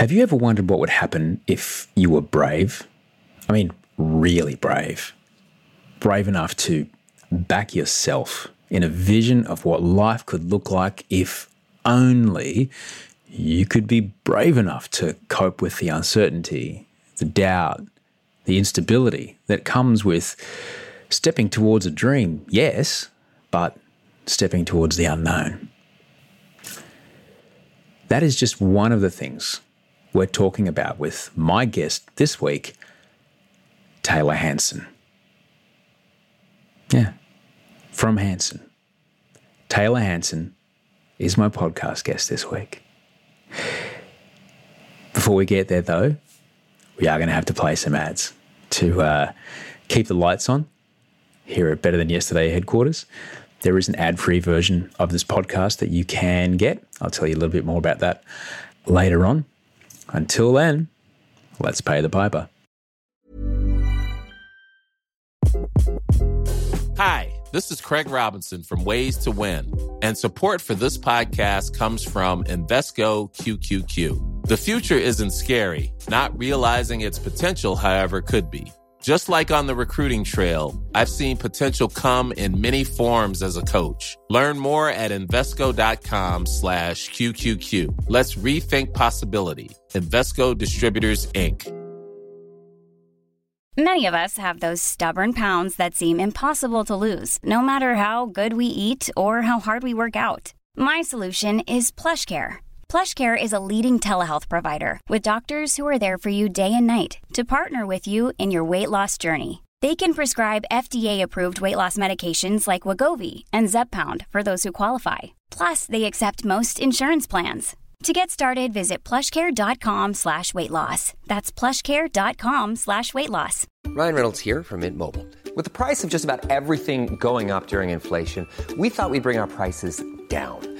Have you ever wondered what would happen if you were brave? I mean, really brave. Brave enough to back yourself in a vision of what life could look like if only you could be brave enough to cope with the uncertainty, the doubt, the instability that comes with stepping towards a dream, yes, but stepping towards the unknown. That is just one of the things we're talking about with my guest this week, Taylor Hanson. Yeah, from Hanson. Taylor Hanson is my podcast guest this week. Before we get there, though, we are going to have to play some ads to uh, keep the lights on here at Better Than Yesterday headquarters. There is an ad free version of this podcast that you can get. I'll tell you a little bit more about that later on. Until then, let's pay the piper. Hi, this is Craig Robinson from Ways to Win, and support for this podcast comes from Invesco QQQ. The future isn't scary, not realizing its potential, however, could be. Just like on the recruiting trail, I've seen potential come in many forms as a coach. Learn more at Invesco.com slash QQQ. Let's rethink possibility. Invesco Distributors, Inc. Many of us have those stubborn pounds that seem impossible to lose, no matter how good we eat or how hard we work out. My solution is PlushCare. PlushCare is a leading telehealth provider with doctors who are there for you day and night to partner with you in your weight loss journey. They can prescribe FDA-approved weight loss medications like Wegovy and Zepbound for those who qualify. Plus, they accept most insurance plans. To get started, visit plushcare.com slash weight loss. That's plushcare.com slash weight loss. Ryan Reynolds here from Mint Mobile. With the price of just about everything going up during inflation, we thought we'd bring our prices down.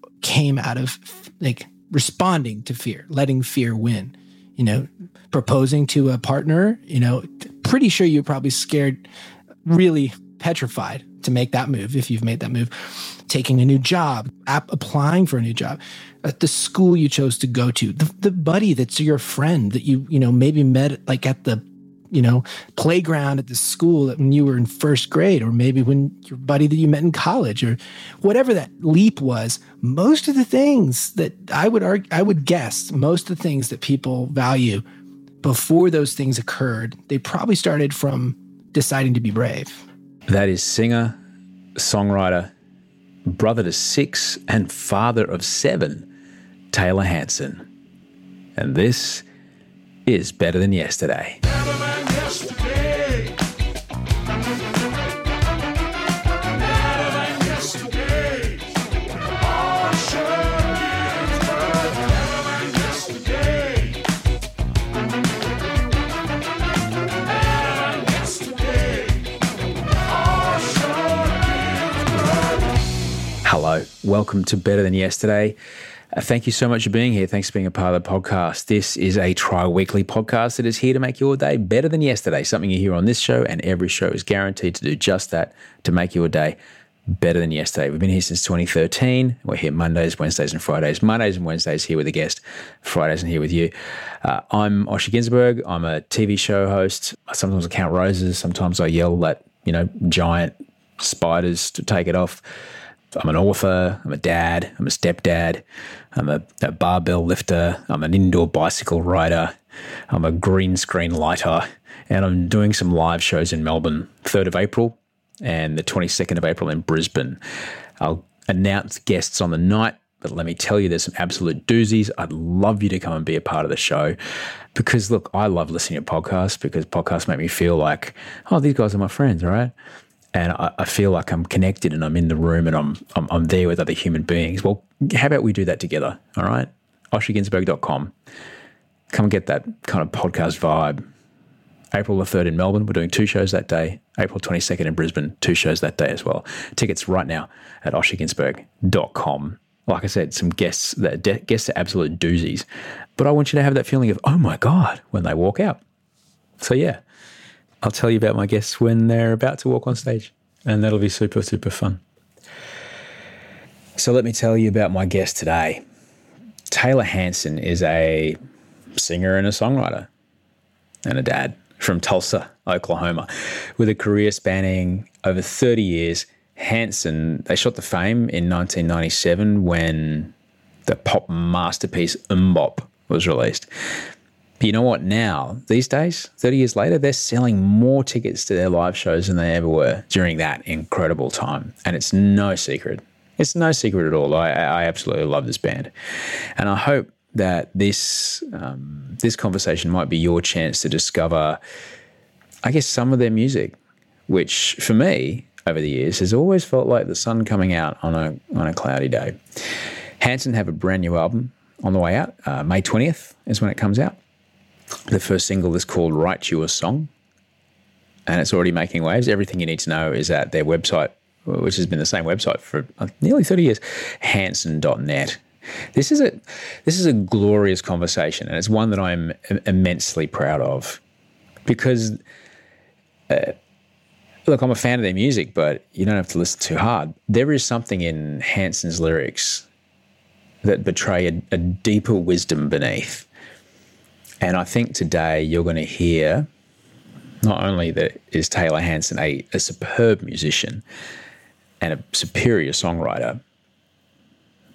came out of like responding to fear, letting fear win. You know, proposing to a partner, you know, pretty sure you're probably scared, really petrified to make that move if you've made that move. Taking a new job, ap- applying for a new job, at the school you chose to go to, the, the buddy that's your friend that you, you know, maybe met like at the you know, playground at the school that when you were in first grade, or maybe when your buddy that you met in college, or whatever that leap was. Most of the things that I would argue, I would guess, most of the things that people value before those things occurred, they probably started from deciding to be brave. That is singer, songwriter, brother to six, and father of seven, Taylor Hanson. And this is better than yesterday. Welcome to Better Than Yesterday. Uh, thank you so much for being here. Thanks for being a part of the podcast. This is a tri weekly podcast that is here to make your day better than yesterday. Something you hear on this show, and every show is guaranteed to do just that to make your day better than yesterday. We've been here since 2013. We're here Mondays, Wednesdays, and Fridays. Mondays and Wednesdays here with a guest, Fridays and here with you. Uh, I'm Osher Günsberg. I'm a TV show host. Sometimes I count roses. Sometimes I yell at, you know, giant spiders to take it off. I'm an author, I'm a dad, I'm a stepdad, I'm a, a, barbell lifter, I'm an indoor bicycle rider, I'm a green screen lighter, and I'm doing some live shows in Melbourne, 3rd of April and the 22nd of April in Brisbane. I'll announce guests on the night, but let me tell you, there's some absolute doozies. I'd love you to come and be a part of the show because, look, I love listening to podcasts because podcasts make me feel like, oh, these guys are my friends, right? And I, I, feel like I'm connected and I'm in the room and I'm, I'm, I'm there with other human beings. Well, how about we do that together? All right, osherginsberg.com. come get that kind of podcast vibe. April the 3rd in Melbourne, we're doing two shows that day. April 22nd in Brisbane, two shows that day as well. Tickets right now at osherginsberg.com. Like I said, some guests that de- guests are absolute doozies, but I want you to have that feeling of oh my god when they walk out. So yeah, I'll tell you about my guests when they're about to walk on stage, and that'll be super super fun. So let me tell you about my guest today. Taylor Hanson is a singer and a songwriter and a dad from Tulsa, Oklahoma, with a career spanning over 30 years. Hanson, they shot the fame in 1997 when the pop masterpiece MMMBop was released. But you know what? Now, these days, 30 years later, they're selling more tickets to their live shows than they ever were during that incredible time. And it's no secret. It's no secret at all. I, I absolutely love this band. And I hope that this um, this conversation might be your chance to discover, I guess, some of their music, which for me over the years has always felt like the sun coming out on a on a cloudy day. Hanson have a brand new album on the way out. Uh, May twentieth is when it comes out. The first single is called "Write You a Song," and it's already making waves. Everything you need to know is at their website, which has been the same website for uh, nearly thirty years, Hanson.net. This is a this is a glorious conversation, and it's one that I'm immensely proud of because. Uh, look, I'm a fan of their music, but you don't have to listen too hard. There is something in Hanson's lyrics that betray a, a deeper wisdom beneath. And I think today you're going to hear not only that is Taylor Hanson a, a superb musician and a superior songwriter,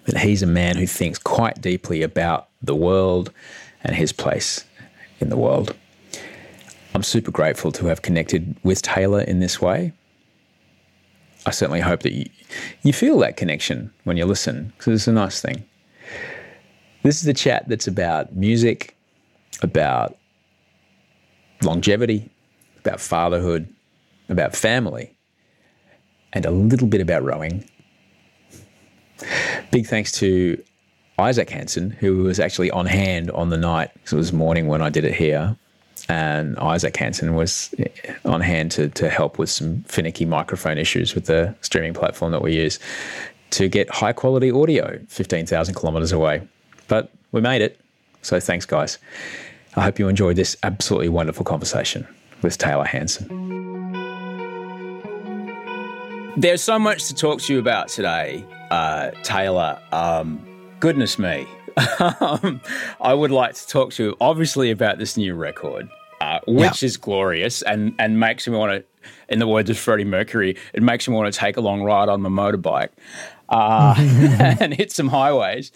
but he's a man who thinks quite deeply about the world and his place in the world. I'm super grateful to have connected with Taylor in this way. I certainly hope that you, you feel that connection when you listen, because it's a nice thing. This is a chat that's about music, about longevity, about fatherhood, about family, and a little bit about rowing. Big thanks to Isaac Hanson, who was actually on hand on the night, it was morning when I did it here. And Isaac Hanson was eh, on hand to, to help with some finicky microphone issues with the streaming platform that we use to get high quality audio 15,000 kilometers away. But we made it. So thanks, guys. I hope you enjoyed this absolutely wonderful conversation with Taylor Hanson. There's so much to talk to you about today, uh, Taylor. Um, goodness me. Um, I would like to talk to you, obviously, about this new record, uh, which is glorious and, and makes me want to, in the words of Freddie Mercury, it makes me want to take a long ride on my motorbike uh, and hit some highways.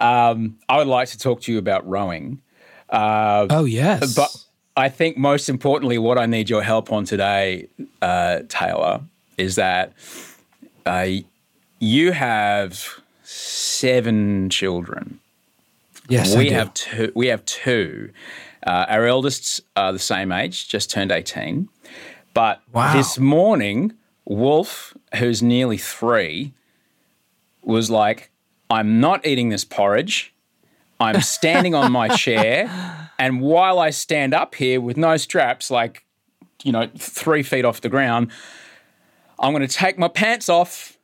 Um, I would like to talk to you about rowing. Uh, oh, yes. But I think most importantly, what I need your help on today, uh, Taylor, is that uh, you have seven children. Yes, we have two. We have two. Uh, our eldest are the same age, just turned eighteen. But wow. this morning, Wolf, who's nearly three, was like, "I'm not eating this porridge. I'm standing on my chair, and while I stand up here with no straps, like, you know, three feet off the ground, I'm going to take my pants off."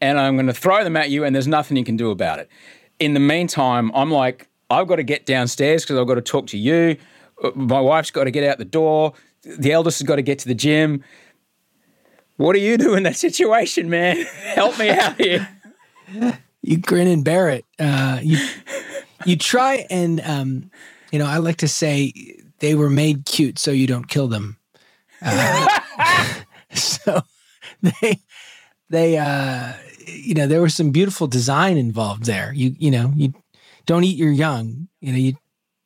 And I'm going to throw them at you, and there's nothing you can do about it in the meantime, I'm like, I've got to get downstairs because I've got to talk to you. Uh, my wife's got to get out the door. The eldest has got to get to the gym. What do you do in that situation, man? Help me out here. You grin and bear it. Uh, you you try and um, you know I like to say they were made cute so you don't kill them. Uh, so they they uh, you know, there was some beautiful design involved there. You, you know, you don't eat your young. You know, you.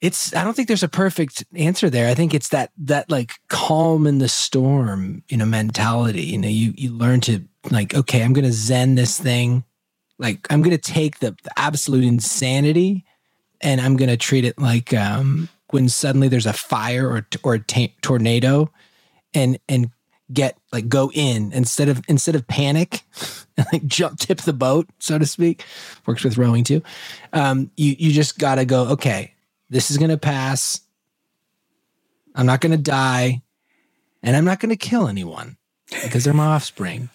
It's. I don't think there's a perfect answer there. I think it's that that like calm in the storm, you know, mentality. You know, you you learn to like, okay, I'm gonna zen this thing. Like, I'm gonna take the, the absolute insanity, and I'm gonna treat it like um, when suddenly there's a fire or or a t- tornado, and and get like go in instead of instead of panic like jump tip the boat so to speak works with rowing too um you you just gotta go okay This is to pass. I'm not to die. And I'm not to kill anyone because they're my offspring.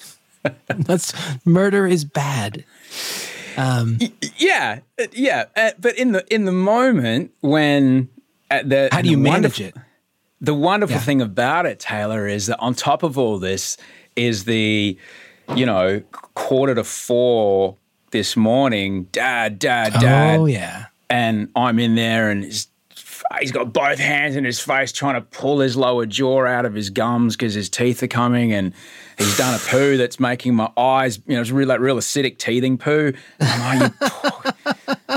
That's murder is bad. Um, yeah, uh, yeah. Uh, but in the in the moment when uh, the how do you manage it? The wonderful yeah. thing about it, Taylor, is that on top of all this is the, you know, quarter to four this morning, dad, dad, dad. Oh yeah. And I'm in there, and he's got both hands in his face, trying to pull his lower jaw out of his gums because his teeth are coming, and he's done a poo that's making my eyes, you know, it's really like real acidic teething poo. Like,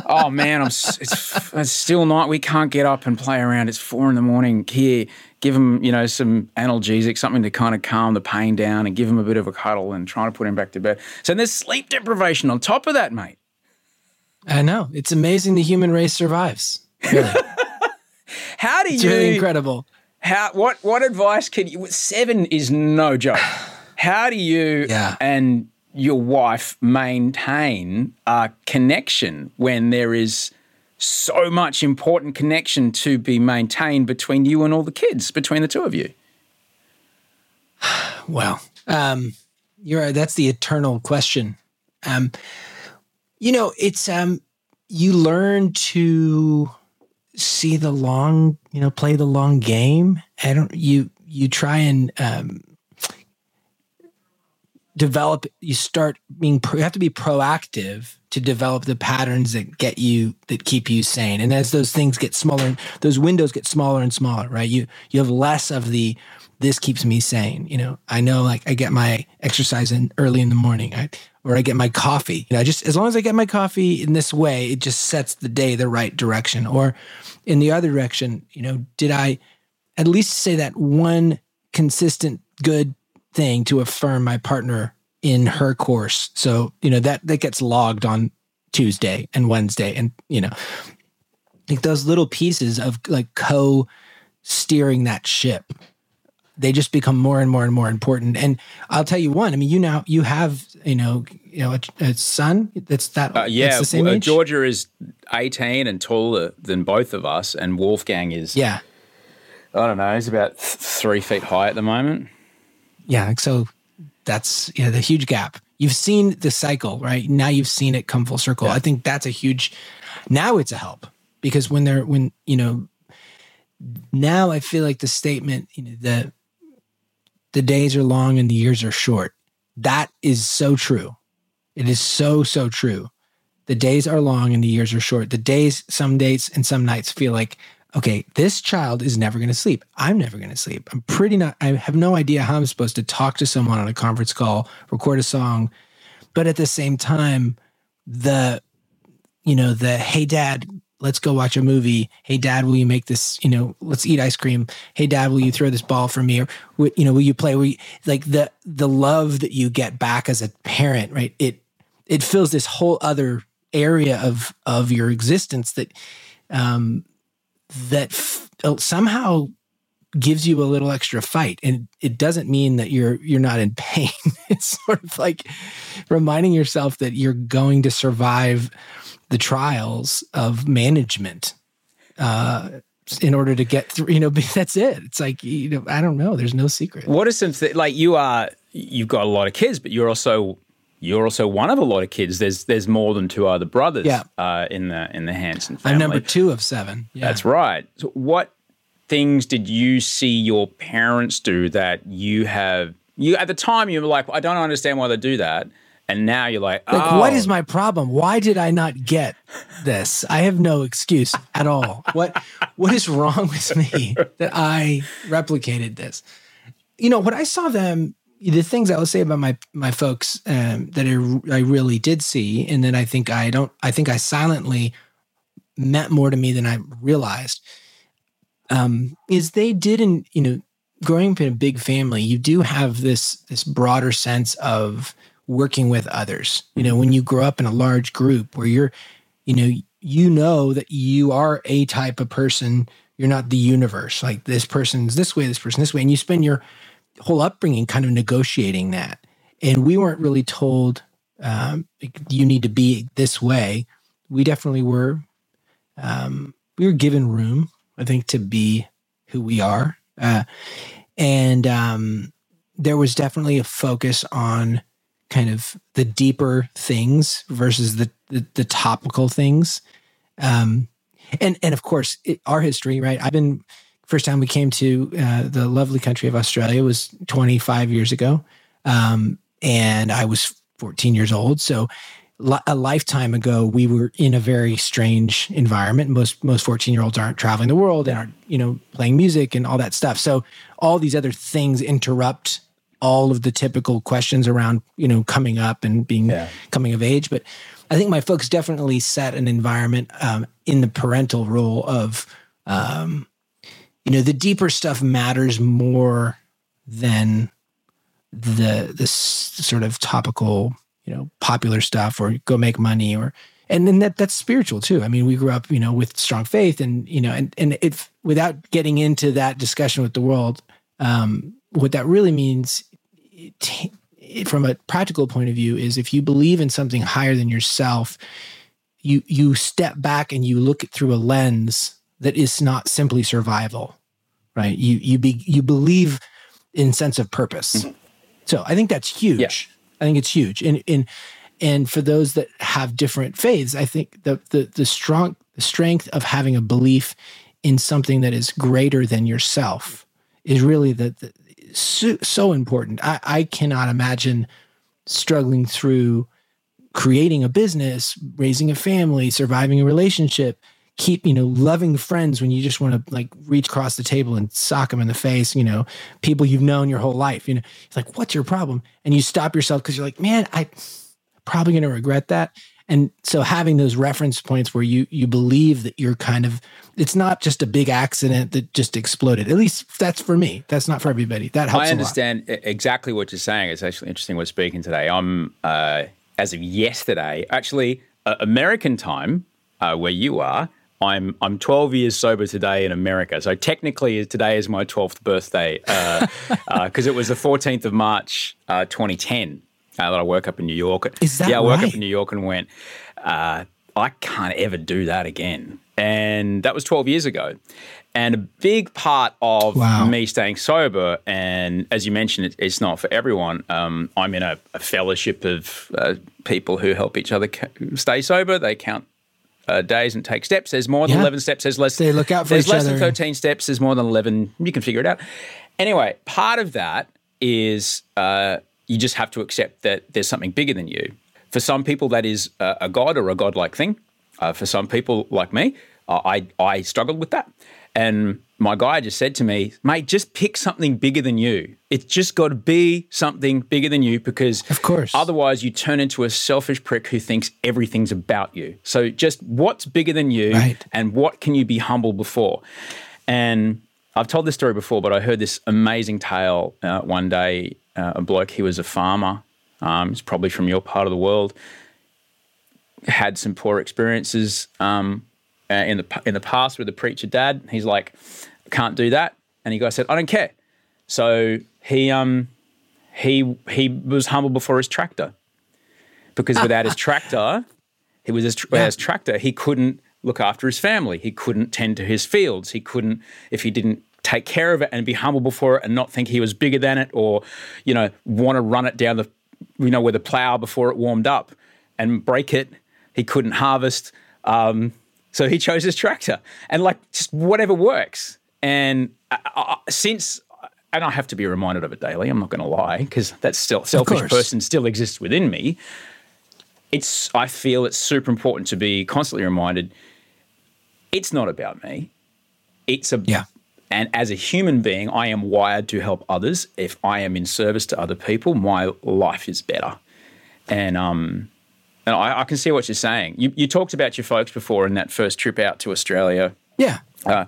oh man, I'm it's, it's still night. We can't get up and play around. It's four in the morning here. Give him, you know, some analgesic, something to kind of calm the pain down, and give him a bit of a cuddle and trying to put him back to bed. So there's sleep deprivation on top of that, mate. I know it's amazing the human race survives. Really. how do it's you? Really incredible. How what what advice can you? Seven is no joke. How do you yeah. and your wife maintain a connection when there is so much important connection to be maintained between you and all the kids, between the two of you? Well, um, you're that's the eternal question. Um, you know, it's um, you learn to see the long, you know, play the long game. I don't you you try and um, develop you start being you have to be proactive to develop the patterns that get you that keep you sane. And as those things get smaller those windows get smaller and smaller right? You you have less of the this keeps me sane you know? I know like i get my exercise in early in the morning. I, or i get my coffee. You know just as long as i get my coffee in this way it just sets the day the right direction. Or in the other direction you know did i at least say that one consistent good thing to affirm my partner in her course. So, you know, that that gets logged on Tuesday and Wednesday and, you know, like those little pieces of like co steering that ship. They just become more and more and more important. And I'll tell you one. I mean, you now you have you know you know a, a son that's that uh, yeah. That's the same uh, age? Georgia is eighteen and taller than both of us, and Wolfgang is yeah. I don't know. He's about th- three feet high at the moment yeah, so that's you know, the huge gap. You've seen the cycle, right? Now you've seen it come full circle. Yeah. I think that's a huge. Now it's a help because when they're when you know. Now I feel like the statement, you know, the the days are long and the years are short. That is so true. It is so so true. The days are long and the years are short. The days, some days and some nights feel like okay, this child is never going to sleep. I'm never going to sleep. I'm pretty not, I have no idea how I'm supposed to talk to someone on a conference call, record a song. But at the same time, the, you know, the, hey, dad, let's go watch a movie. Hey, dad, will you make this, you know, let's eat ice cream. Hey, dad, will you throw this ball for me? Or, you know, will you play? Will you, like the, the love that you get back as a parent, right? It, it fills this whole other area of, of your existence that, um, that f- uh, somehow gives you a little extra fight. And it doesn't mean that you're you're not in pain. It's sort of like reminding yourself that you're going to survive the trials of management uh, in order to get through you know that's it. It's like you know i don't know. There's no secret. What are some th- like you are you've got a lot of kids but you're also you're also one of a lot of kids. There's there's more than two other brothers yeah. uh, in the in the Hanson family. I'm number two of seven. Yeah. That's right. So what things did you see your parents do that you have you at the time you were like, I don't understand why they do that. And now you're like, oh. like, what is my problem? Why did I not get this? I have no excuse at all. What what is wrong with me that I replicated this? You know, what I saw them the things I will say about my my folks um, that I, I really did see, and then I think I don't. I think I silently meant more to me than I realized. Um, is they didn't, you know, growing up in a big family, you do have this this broader sense of working with others. You know, when you grow up in a large group where you're, you know, you know that you are a type of person. You're not the universe. Like this person's this way, this person this way, and you spend your whole upbringing kind of negotiating that. And we weren't really told um, you need to be this way. We definitely were um, we were given room, I think, to be who we are. Uh, and um, there was definitely a focus on kind of the deeper things versus the the, the topical things. Um, and and of course, it, our history, right? I've been first time we came to uh, the lovely country of Australia was 25 years ago, um, and I was 14 years old. So a lifetime ago, we were in a very strange environment. Most most 14 year olds aren't traveling the world and aren't you know playing music and all that stuff. So all these other things interrupt all of the typical questions around you know coming up and being yeah. coming of age. But I think my folks definitely set an environment um, in the parental role of um, you know the deeper stuff matters more than the the sort of topical you know popular stuff or go make money or and then that that's spiritual too. I mean, we grew up, you know, with strong faith, and you know, and and if without getting into that discussion with the world, um, what that really means, it, it, from a practical point of view, is if you believe in something higher than yourself, you you step back and you look through a lens that is not simply survival, right? You you be you believe in sense of purpose. Mm-hmm. So I think that's huge. Yeah. I think it's huge. And and and for those that have different faiths, I think the the the strong the strength of having a belief in something that is greater than yourself is really the, the so, so important. I, I cannot imagine struggling through creating a business, raising a family, surviving a relationship, keep you know loving friends when you just want to like reach across the table and sock them in the face you know people you've known your whole life you know. It's like what's your problem? And you stop yourself because you're like man i probably going to regret that. And so having those reference points where you you believe that you're kind of it's not just a big accident that just exploded. At least that's for me. That's not for everybody. That helps i understand exactly what you're saying. It's actually interesting we're speaking today. I'm uh, as of yesterday actually uh, american time uh, where you are I'm I'm 12 years sober today in America. So technically, today is my 12th birthday because uh, uh, it was the 14th of March, uh, 2010, uh, that I woke up in New York. Is that yeah? I woke right? up in New York and went. Uh, I can't ever do that again, and that was 12 years ago. And a big part of wow. me staying sober, and as you mentioned, it, it's not for everyone. Um, I'm in a, a fellowship of uh, people who help each other stay sober. They count uh, days and take steps. There's more than yeah. 11 steps. There's less. They look out for There's less other. than 13 steps. There's more than 11. You can figure it out. Anyway, part of that is uh, you just have to accept that there's something bigger than you. For some people, that is a, a god or a godlike thing. Uh, for some people like me, I, I struggled with that. And my guy just said to me, mate, just pick something bigger than you. It's just got to be something bigger than you because, of course, otherwise you turn into a selfish prick who thinks everything's about you. So just what's bigger than you right. and what can you be humble before? And I've told this story before, but I heard this amazing tale uh, one day. Uh, a bloke, he was a farmer. Um, he's probably from your part of the world. Had some poor experiences um, uh, in the in the past with the preacher dad. He's like, can't do that. And he guy said, I don't care. So he um he he was humble before his tractor because without his tractor, he was his, yeah. his tractor. He couldn't look after his family. He couldn't tend to his fields. He couldn't if he didn't take care of it and be humble before it and not think he was bigger than it or you know want to run it down the you know with a plow before it warmed up and break it. He couldn't harvest. Um, so he chose his tractor and like just whatever works. And uh, uh, since, and I have to be reminded of it daily, I'm not going to lie, because that still selfish person still exists within me. It's, I feel it's super important to be constantly reminded it's not about me. It's a, yeah. And as a human being, I am wired to help others. If I am in service to other people, my life is better. And um, and I, I can see what you're saying. You, you, talked about your folks before in that first trip out to Australia. Yeah. Uh,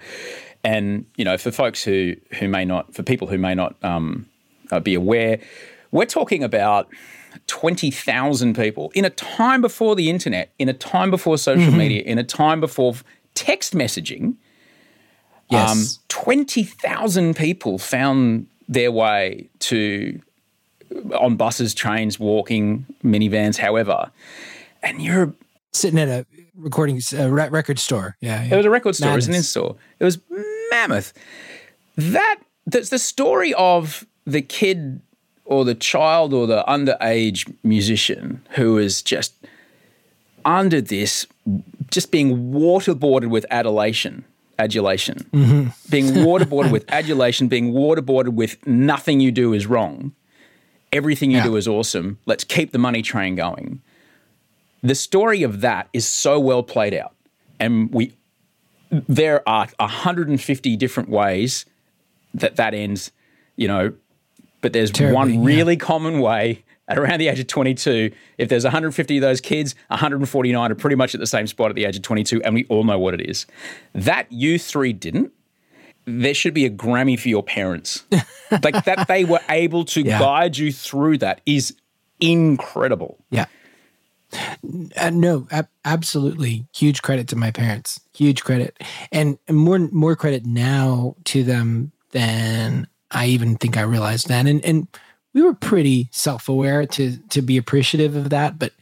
and you know, for folks who who may not, for people who may not um, uh, be aware, we're talking about twenty thousand people in a time before the internet, in a time before social mm-hmm. media, in a time before text messaging. Yes, um, twenty thousand people found their way to on buses, trains, walking, minivans, however. And you're sitting at a recording uh, record store. Yeah, yeah. It was a record store. It was an in store. It was mammoth. That that's the story of the kid or the child or the underage musician who is just under this, just being waterboarded with adulation, adulation, mm-hmm. being waterboarded with adulation, being waterboarded with nothing you do is wrong, everything you yeah. do is awesome. Let's keep the money train going. The story of that is so well played out, and we there are 150 different ways that that ends. You know, but there's Terribly, one really yeah. common way at around the age of 22. If there's 150 of those kids, 149 are pretty much at the same spot at the age of 22, and we all know what it is. That you three didn't. There should be a Grammy for your parents. like that they were able to yeah. guide you through that is incredible. Yeah. Uh, no, ab- absolutely. Huge credit to my parents. Huge credit, and, more more credit now to them than I even think I realized then. And and we were pretty self aware to to be appreciative of that, but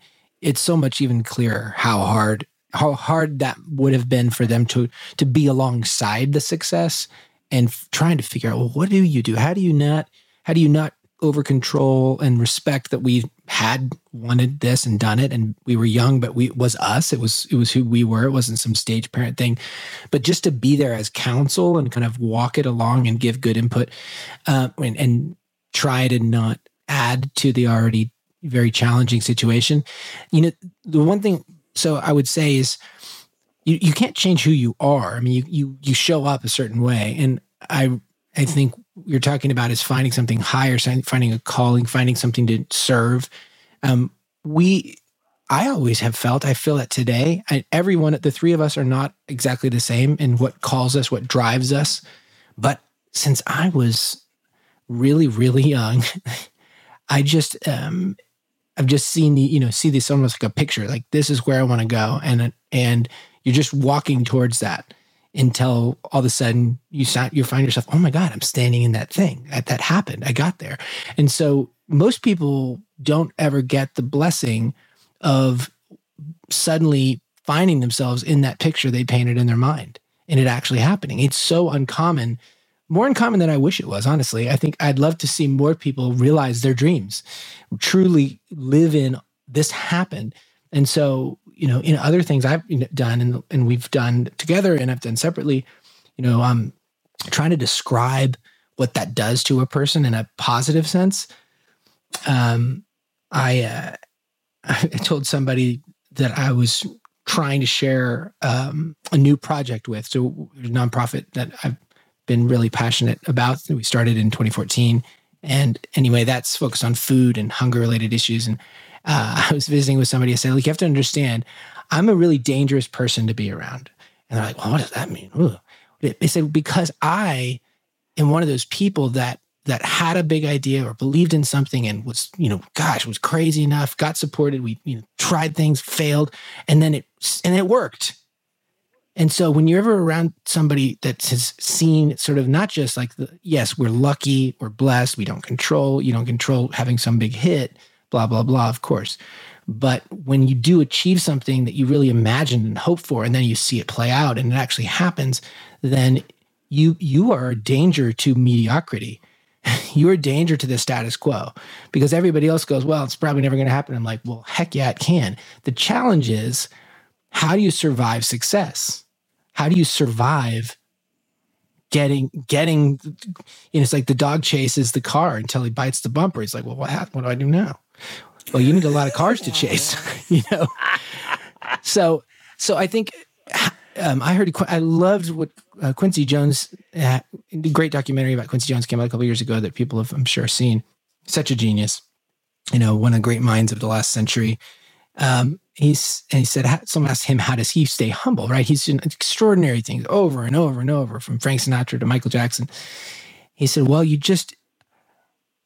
it's so much even clearer how hard how hard that would have been for them to to be alongside the success and f- trying to figure out well what do you do how do you not how do you not over control and respect that we had wanted this and done it and we were young but we it was us. It was it was who we were. It wasn't some stage parent thing. But just to be there as counsel and kind of walk it along and give good input uh, and, and try to not add to the already very challenging situation. You know the one thing so i would say is you, you can't change who you are. I mean you you you show up a certain way. And i I think you're talking about is finding something higher, finding a calling, finding something to serve. Um, we, I always have felt, I feel that today, I, everyone, the three of us are not exactly the same in what calls us, what drives us. But since I was really, really young, I just, um, I've just seen the, you know, see this almost like a picture, like this is where I want to go. And, and you're just walking towards that until all of a sudden you you find yourself, oh my God, I'm standing in that thing. That, that happened. I got there. And so most people don't ever get the blessing of suddenly finding themselves in that picture they painted in their mind and it actually happening. It's so uncommon, more uncommon than I wish it was, honestly. I think I'd love to see more people realize their dreams, truly live in this happened. And so you know, in other things I've done and, and we've done together and I've done separately, you know, I'm trying to describe what that does to a person in a positive sense. Um, I, uh, I told somebody that I was trying to share um, a new project with. So, a nonprofit that I've been really passionate about. We started in 2014. And anyway, that's focused on food and hunger related issues. And uh, I was visiting with somebody. I said, "Look, you have to understand, I'm a really dangerous person to be around." And they're like, "Well, what does that mean?" Ugh. They said because I am one of those people that that had a big idea or believed in something and was, you know, gosh, was crazy enough, got supported. We you know, tried things, failed, and then it and it worked. And so when you're ever around somebody that has seen sort of not just like the yes, we're lucky, we're blessed, we don't control, you don't control having some big hit, blah, blah, blah, of course. But when you do achieve something that you really imagined and hoped for, and then you see it play out and it actually happens, then you you are a danger to mediocrity. You're a danger to the status quo because everybody else goes, well, it's probably never going to happen. I'm like, well, heck yeah, it can. The challenge is how do you survive success? How do you survive getting getting you know it's like the dog chases the car until he bites the bumper he's like well what happened what do i do now well, you need a lot of cars to chase, you know. So, so I think um, I heard. I loved what uh, Quincy Jones. Uh, great documentary about Quincy Jones came out a couple years ago that people have, I'm sure, seen. Such a genius, you know, one of the great minds of the last century. Um, he's and he said someone asked him how does he stay humble right he's doing extraordinary things over and over and over from frank sinatra to michael jackson he said well you just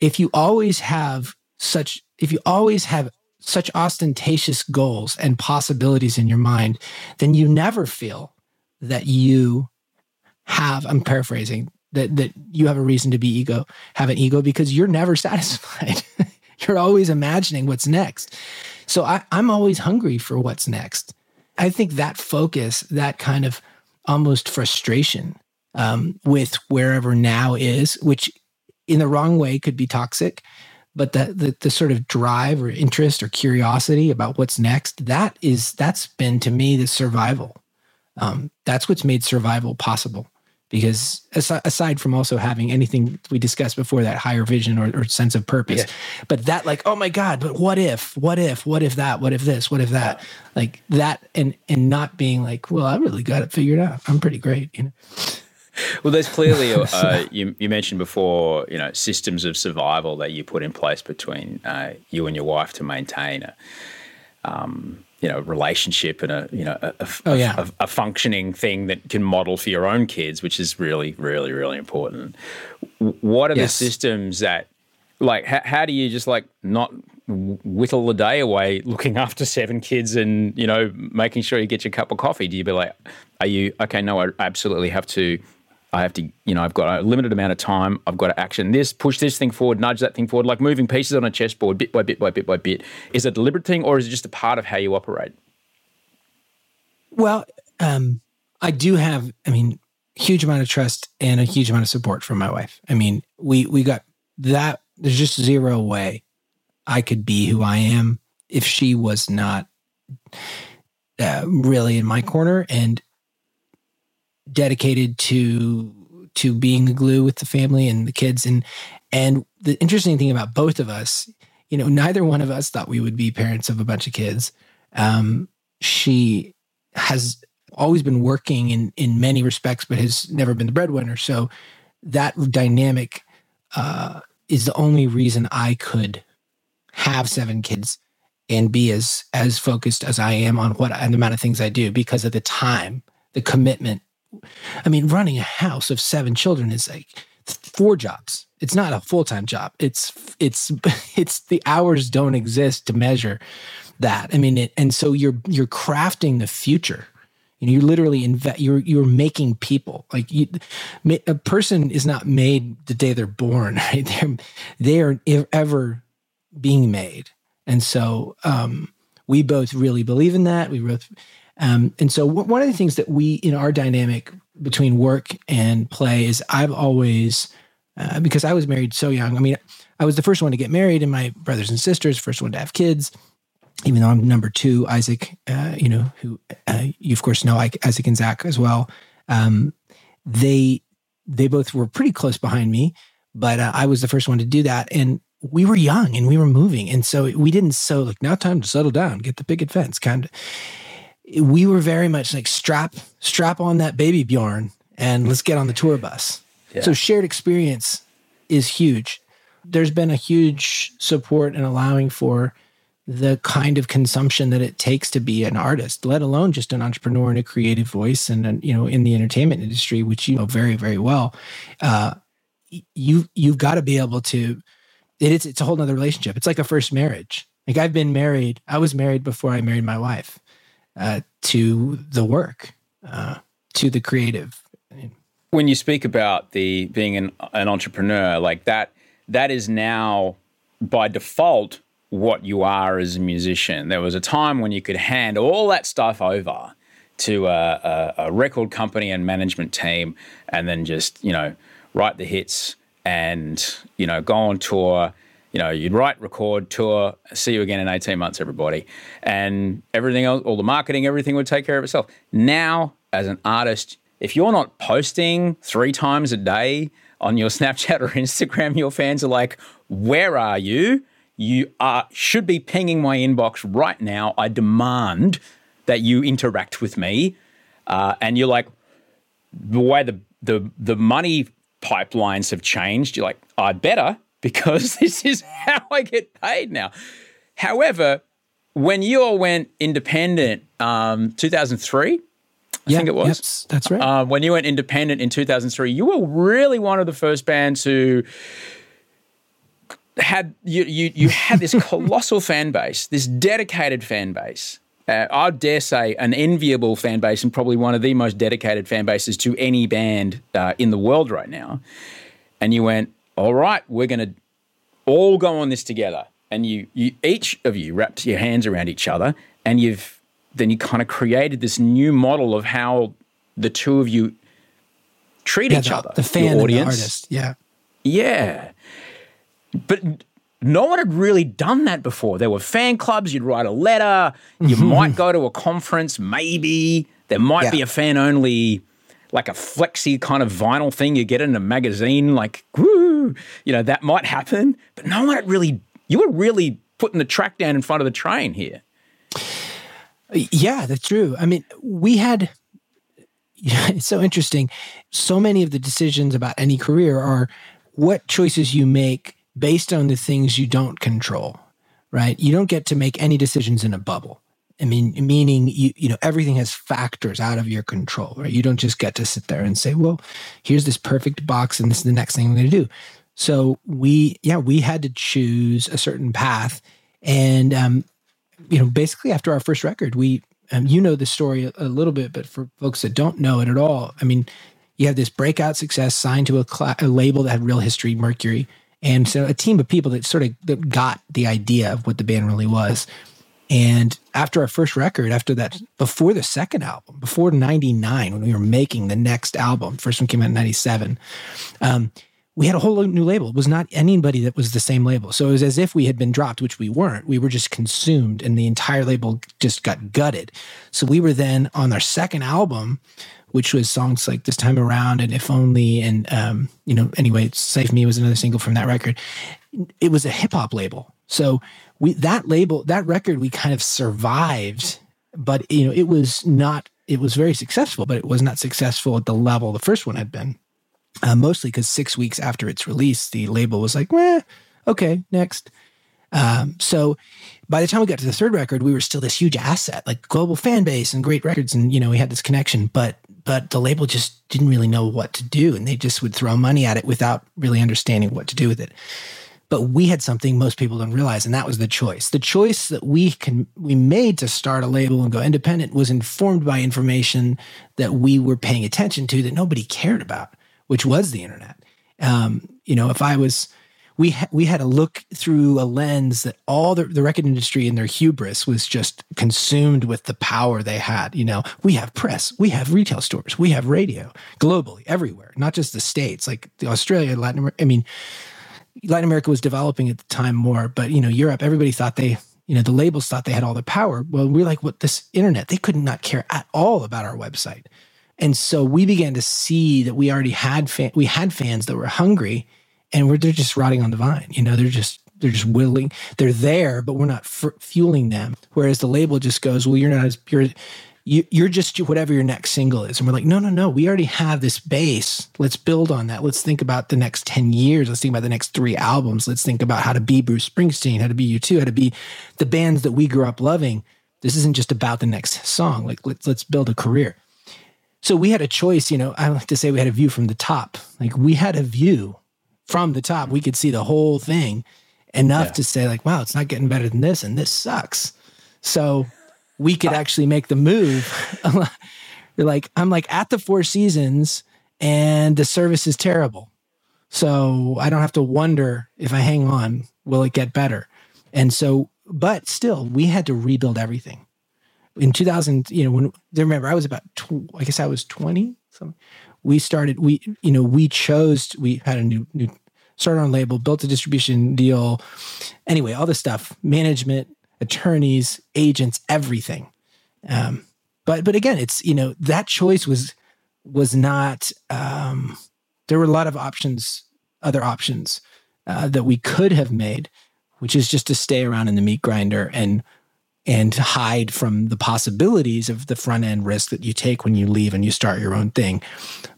if you always have such if you always have such ostentatious goals and possibilities in your mind, then you never feel that you have, I'm paraphrasing, that, that you have a reason to be ego, have an ego because you're never satisfied. you're always imagining what's next. So I, I'm always hungry for what's next. I think that focus, that kind of almost frustration um, with wherever now is, which in the wrong way could be toxic, but the, the the sort of drive or interest or curiosity about what's next, that is that's been to me the survival. Um, that's what's made survival possible because aside from also having anything we discussed before that higher vision or, or sense of purpose yeah. but that like oh my god but what if what if what if that what if this what if that like that and and not being like well i really got it figured out i'm pretty great you know well, there's clearly uh, you, you mentioned before, you know, systems of survival that you put in place between uh, you and your wife to maintain a, um, you know relationship and a you know a, a, oh, yeah. a, a, functioning thing that can model for your own kids, which is really really really important. What are yes. the systems that like how, how do you just like not whittle the day away looking after seven kids and you know making sure you get your cup of coffee? Do you be like, are you okay? No, I absolutely have to I have to, you know, I've got a limited amount of time. I've got to action this, push this thing forward, nudge that thing forward, like moving pieces on a chessboard bit by bit by bit by bit. Is it a deliberate thing or is it just a part of how you operate? Well, um, I do have, I mean, huge amount of trust and a huge amount of support from my wife. I mean, we we got that. There's just zero way I could be who I am if she was not uh, really in my corner. And dedicated to to being the glue with the family and the kids. And and the interesting thing about both of us you know neither one of us thought we would be parents of a bunch of kids. Um, she has always been working in in many respects but has never been the breadwinner. So that dynamic uh, is the only reason i could have seven kids and be as as focused as i am on what and the amount of things i do because of the time the commitment I mean, running a house of seven children is like four jobs. It's not a full time job. It's it's it's the hours don't exist to measure that. I mean, it, and so you're you're crafting the future. You know, you're literally invest. You're you're making people like you. A person is not made the day they're born. Right? They're they are ever being made, and so um, we both really believe in that. We both um, and so one of the things that we in our dynamic between work and play is I've always uh, because I was married so young. I mean, I was the first one to get married, and my brothers and sisters first one to have kids. Even though I'm number two, Isaac, uh, you know, who uh, you of course know Isaac and Zach as well. Um, they they both were pretty close behind me, but uh, I was the first one to do that, and we were young and we were moving, and so we didn't so like now time to settle down, get the picket fence kind of we were very much like strap strap on that baby Bjorn and let's get on the tour bus. Yeah. So shared experience is huge. There's been a huge support and allowing for the kind of consumption that it takes to be an artist, let alone just an entrepreneur and a creative voice, and you know, in the entertainment industry, which you know very, very well. Uh, you you've got to be able to. It is it's a whole other relationship. It's like a first marriage. Like I've been married. I was married before I married my wife uh, to the work, uh, to the creative. When you speak about the being an, an entrepreneur, like that, that is now by default what you are as a musician. There was a time when you could hand all that stuff over to a, a, a, record company and management team and then just, you know, write the hits and, you know, go on tour you know, you'd write, record, tour, see you again in 18 months, everybody. And everything else, all the marketing, everything would take care of itself. Now, as an artist, if you're not posting three times a day on your Snapchat or Instagram, your fans are like, where are you? You are, should be pinging my inbox right now. I demand that you interact with me. Uh, and you're like, the way the, the, the money pipelines have changed, you're like, I better because this is how I get paid now. However, when you all went independent, um, 2003, I yeah, think it was. Yes, that's right. Uh, when you went independent in 2003, you were really one of the first bands who had you you, you had this colossal fan base, this dedicated fan base. Uh, I dare say an enviable fan base and probably one of the most dedicated fan bases to any band uh, in the world right now. And you went, all right, we're going to all go on this together. And you, you, each of you wrapped your hands around each other and you've then you kind of created this new model of how the two of you treat Yeah, each the, other, the fan and the artist. Yeah. Yeah. But no one had really done that before. There were fan clubs, you'd write a letter, you mm-hmm. might go to a conference, maybe. There might Yeah. be a fan only, like a flexi kind of vinyl thing you get in a magazine, like, woo, you know, that might happen. But no one really, you were really putting the track down in front of the train here. Yeah, that's true. I mean, we had, yeah, it's so interesting. So many of the decisions about any career are what choices you make based on the things you don't control, right? You don't get to make any decisions in a bubble. I mean, meaning you, you know, everything has factors out of your control, right? You don't just get to sit there and say, well, here's this perfect box and this is the next thing I'm going to do. So we, yeah, we had to choose a certain path. And, um, you know, basically after our first record, we, um, you know, the story a, a little bit, but for folks that don't know it at all, I mean, you have this breakout success signed to a, cla a label that had real history, Mercury, and so a team of people that sort of that got the idea of what the band really was. And after our first record, after that, before the second album, before 99, when we were making the next album, first one came out in 97, um, we had a whole new label. It was not anybody that was the same label. So it was as if we had been dropped, which we weren't. We were just consumed and the entire label just got gutted. So we were then on our second album, which was songs like This Time Around and If Only. And, um, you know, anyway, Save Me was another single from that record. It was a hip hop label. So we, that label, that record, we kind of survived, but, you know, it was not, it was very successful, but it was not successful at the level the first one had been uh, mostly because six weeks after its release, the label was like, "Well, okay, next." Um, so by the time we got to the third record, we were still this huge asset, like global fan base and great records, and you know we had this connection. But but the label just didn't really know what to do, and they just would throw money at it without really understanding what to do with it. But we had something most people don't realize, and that was the choice. The choice that we can we made to start a label and go independent was informed by information that we were paying attention to that nobody cared about which was the internet. Um, you know, if I was, we ha- we had to look through a lens that all the, the record industry and their hubris was just consumed with the power they had. You know, we have press, we have retail stores, we have radio globally, everywhere, not just the states, like Australia, Latin America. I mean, Latin America was developing at the time more, but you know, Europe, everybody thought they, you know, the labels thought they had all the power. Well, we're like, what this internet? They could not care at all about our website. And so we began to see that we already had fan, we had fans that were hungry, and we're they're just rotting on the vine. You know, they're just they're just willing. They're there, but we're not f- fueling them. Whereas the label just goes, well, you're not as you're you, you're just whatever your next single is. And we're like, no, no, no. We already have this base. Let's build on that. Let's think about the next ten years. Let's think about the next three albums. Let's think about how to be Bruce Springsteen, how to be U2, how to be the bands that we grew up loving. This isn't just about the next song. Like let's let's build a career. So we had a choice, you know, I like to say we had a view from the top. Like we had a view from the top. We could see the whole thing enough Yeah. to say like, wow, it's not getting better than this and this sucks. So we could uh, actually make the move. You're like, I'm like at the Four Seasons and the service is terrible. So I don't have to wonder if I hang on, will it get better? And so, but still, we had to rebuild everything in 2000 you know when remember i was about tw- i guess i was 20 something we started we you know we chose we had a new new started on label built a distribution deal anyway all this stuff management attorneys agents everything um but but again it's you know that choice was was not um there were a lot of options other options uh, that we could have made which is just to stay around in the meat grinder and and hide from the possibilities of the front end risk that you take when you leave and you start your own thing.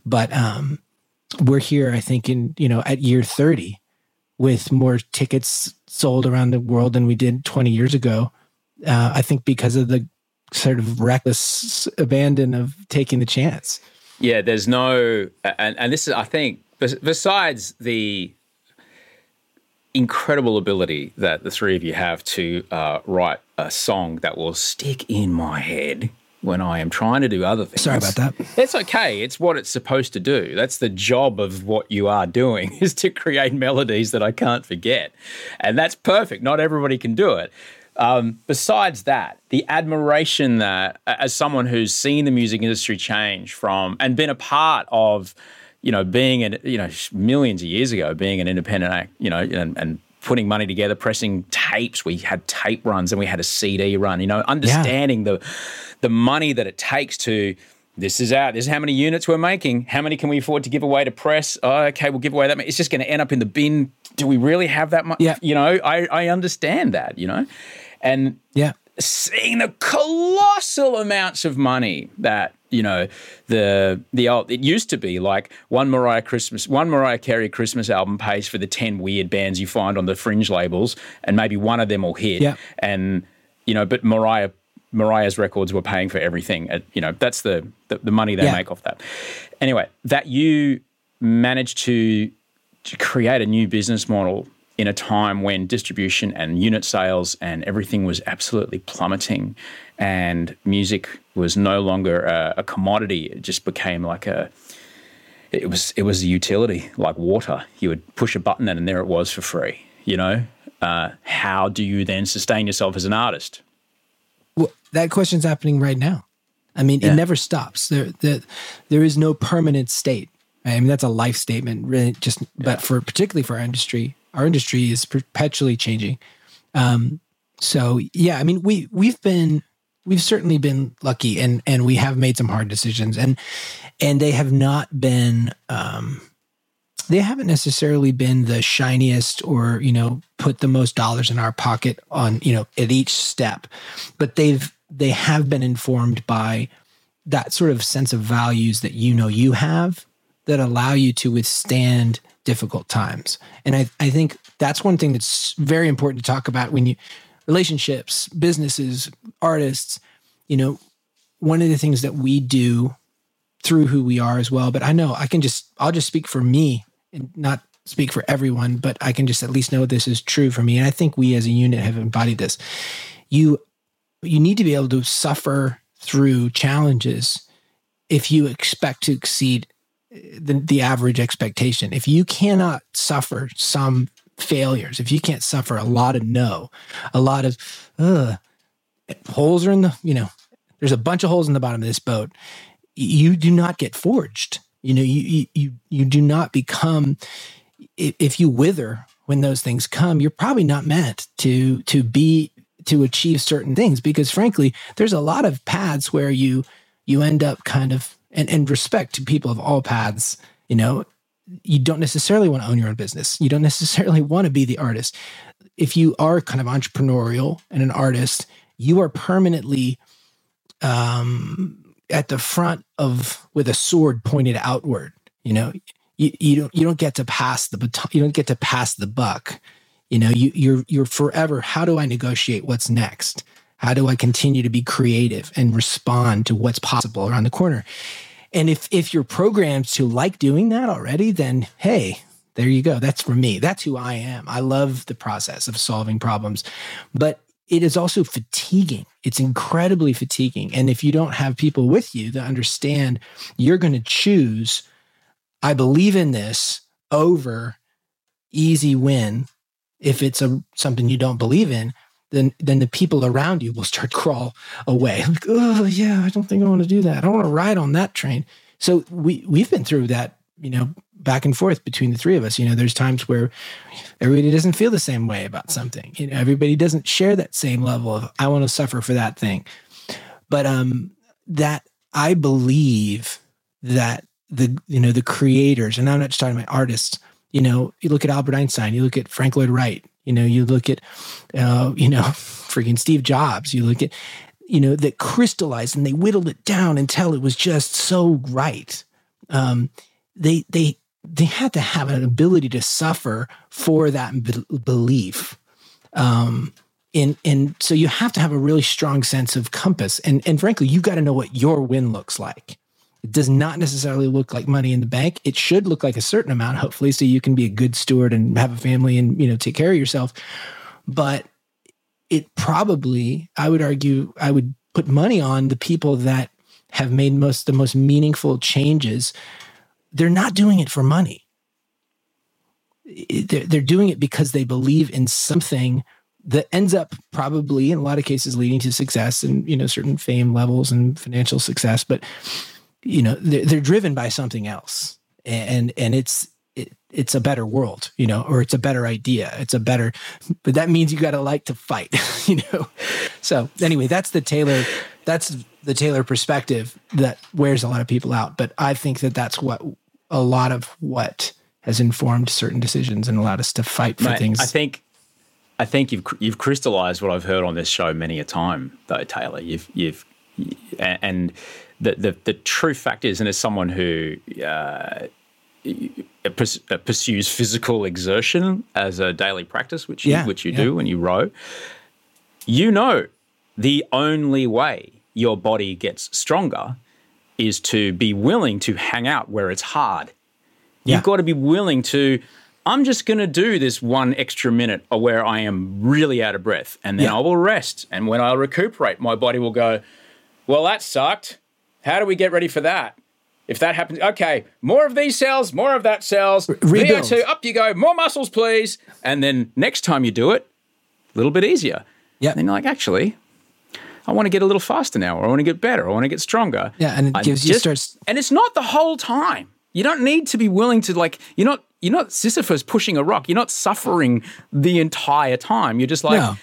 But um, we're here, I think, in you know at year thirty, with more tickets sold around the world than we did twenty years ago. Uh, I think because of the sort of reckless abandon of taking the chance. Yeah, there's no, and, and this is, I think, besides the incredible ability that the three of you have to uh, write a song that will stick in my head when I am trying to do other things. Sorry about that. It's okay. It's what it's supposed to do. That's the job of what you are doing is to create melodies that I can't forget. And that's perfect. Not everybody can do it. Um, besides that, the admiration that, as someone who's seen the music industry change from and been a part of, you know, being an, you know, millions of years ago, being an independent act, you know, and, and putting money together, pressing tapes. We had tape runs and we had a CD run. You know, understanding yeah. the the money that it takes to. This is out. This is how many units we're making. How many can we afford to give away to press? Oh, okay, we'll give away that. Many. It's just going to end up in the bin. Do we really have that much? Yeah. You know, I I understand that. You know, and yeah, seeing the colossal amounts of money that you know the the old it used to be like one Mariah Christmas one Mariah Carey Christmas album pays for the 10 weird bands you find on the fringe labels and maybe one of them will hit yeah. and you know but Mariah Mariah's records were paying for everything you know that's the the, the money they yeah. make off that anyway that you managed to to create a new business model in a time when distribution and unit sales and everything was absolutely plummeting and music was no longer a, a, commodity it just became like a it was it was a utility like water. You would push a button and there it was for free you know? Uh, how do you then sustain yourself as an artist? Well that question's happening right now. I mean yeah. it never stops. There, there there is no permanent state. I mean, that's a life statement, really. Just, but for particularly for our industry, our industry is perpetually changing. Um, so yeah, I mean, we we've been we've certainly been lucky, and and we have made some hard decisions, and and they have not been. Um, they haven't necessarily been the shiniest or you know put the most dollars in our pocket on you know at each step but they've they have been informed by that sort of sense of values that you know you have that allow you to withstand difficult times. And I, I think that's one thing that's very important to talk about when you relationships, businesses, artists, you know, one of the things that we do through who we are as well. But I know I can just, I'll just speak for me and not speak for everyone, but I can just at least know this is true for me. And I think we as a unit have embodied this. You, you need to be able to suffer through challenges if you expect to exceed the, the average expectation. If you cannot suffer some failures, if you can't suffer a lot of no, a lot of uh, holes are in the, you know, there's a bunch of holes in the bottom of this boat. You do not get forged. You know, you you you do not become. If you wither when those things come, you're probably not meant to to be to achieve certain things because, frankly, there's a lot of paths where you you end up kind of and, and respect to people of all paths, you know, you don't necessarily want to own your own business. You don't necessarily want to be the artist. If you are kind of entrepreneurial and an artist, you are permanently um, at the front of with a sword pointed outward. You know, you, you don't you don't get to pass the baton. You don't get to pass the buck. You know, you you're you're forever. How do I negotiate what's next? How do I continue to be creative and respond to what's possible around the corner? And if if you're programmed to like doing that already, then hey, there you go. That's for me. That's who I am. I love the process of solving problems. But it is also fatiguing. It's incredibly fatiguing. And if you don't have people with you that understand you're going to choose, I believe in this over easy win. If it's a something you don't believe in, then then the people around you will start crawl away. Like, oh yeah, I don't think I want to do that. I don't want to ride on that train. So we we've been through that, you know, back and forth between the three of us. You know, there's times where everybody doesn't feel the same way about something. You know, everybody doesn't share that same level of I want to suffer for that thing. But um that I believe that the you know the creators, and I'm not just talking about artists, you know, you look at Albert Einstein, you look at Frank Lloyd Wright, you know, you look at, uh, you know, freaking Steve Jobs. You look at, you know, that crystallized and they whittled it down until it was just so right. Um, they they they had to have an ability to suffer for that be- belief. Um, and and so you have to have a really strong sense of compass. And and frankly, you got to know what your win looks like. It does not necessarily look like money in the bank. It should look like a certain amount, hopefully, so you can be a good steward and have a family and you know take care of yourself. But it probably, I would argue, I would put money on the people that have made most the most meaningful changes. They're not doing it for money. They're, doing it because they believe in something that ends up probably in a lot of cases leading to success and you know certain fame levels and financial success but you know they're, they're driven by something else. And and it's it, it's a better world you know or it's a better idea. It's a better but that means you got to like to fight you know? So anyway that's the taylor that's the taylor perspective that wears a lot of people out. But i think that that's what a lot of what has informed certain decisions and allowed us to fight for Mate, things. I think I think you've you've crystallized what I've heard on this show many a time, though, Taylor. You've you've and the the, the true fact is, and as someone who uh, pursues physical exertion as a daily practice, which you, Yeah, which you yeah. do when you row, you know the only way your body gets stronger is to be willing to hang out where it's hard. Yeah. You've got to be willing to. I'm just going to do this one extra minute where I am really out of breath, and then. I will rest. And when I recuperate, my body will go, "Well, that sucked. How do we get ready for that?" If that happens, okay, more of these cells, more of that cells. rebuild. VO2, up you go. More muscles, please. And then next time you do it, a little bit easier. Yep. Then you're like, actually, I want to get a little faster now, or I want to get better, I want to get stronger. Yeah, and it I gives you starts- and it's not the whole time. You don't need to be willing to like. You're not. You're not Sisyphus pushing a rock. You're not suffering the entire time. You're just like. no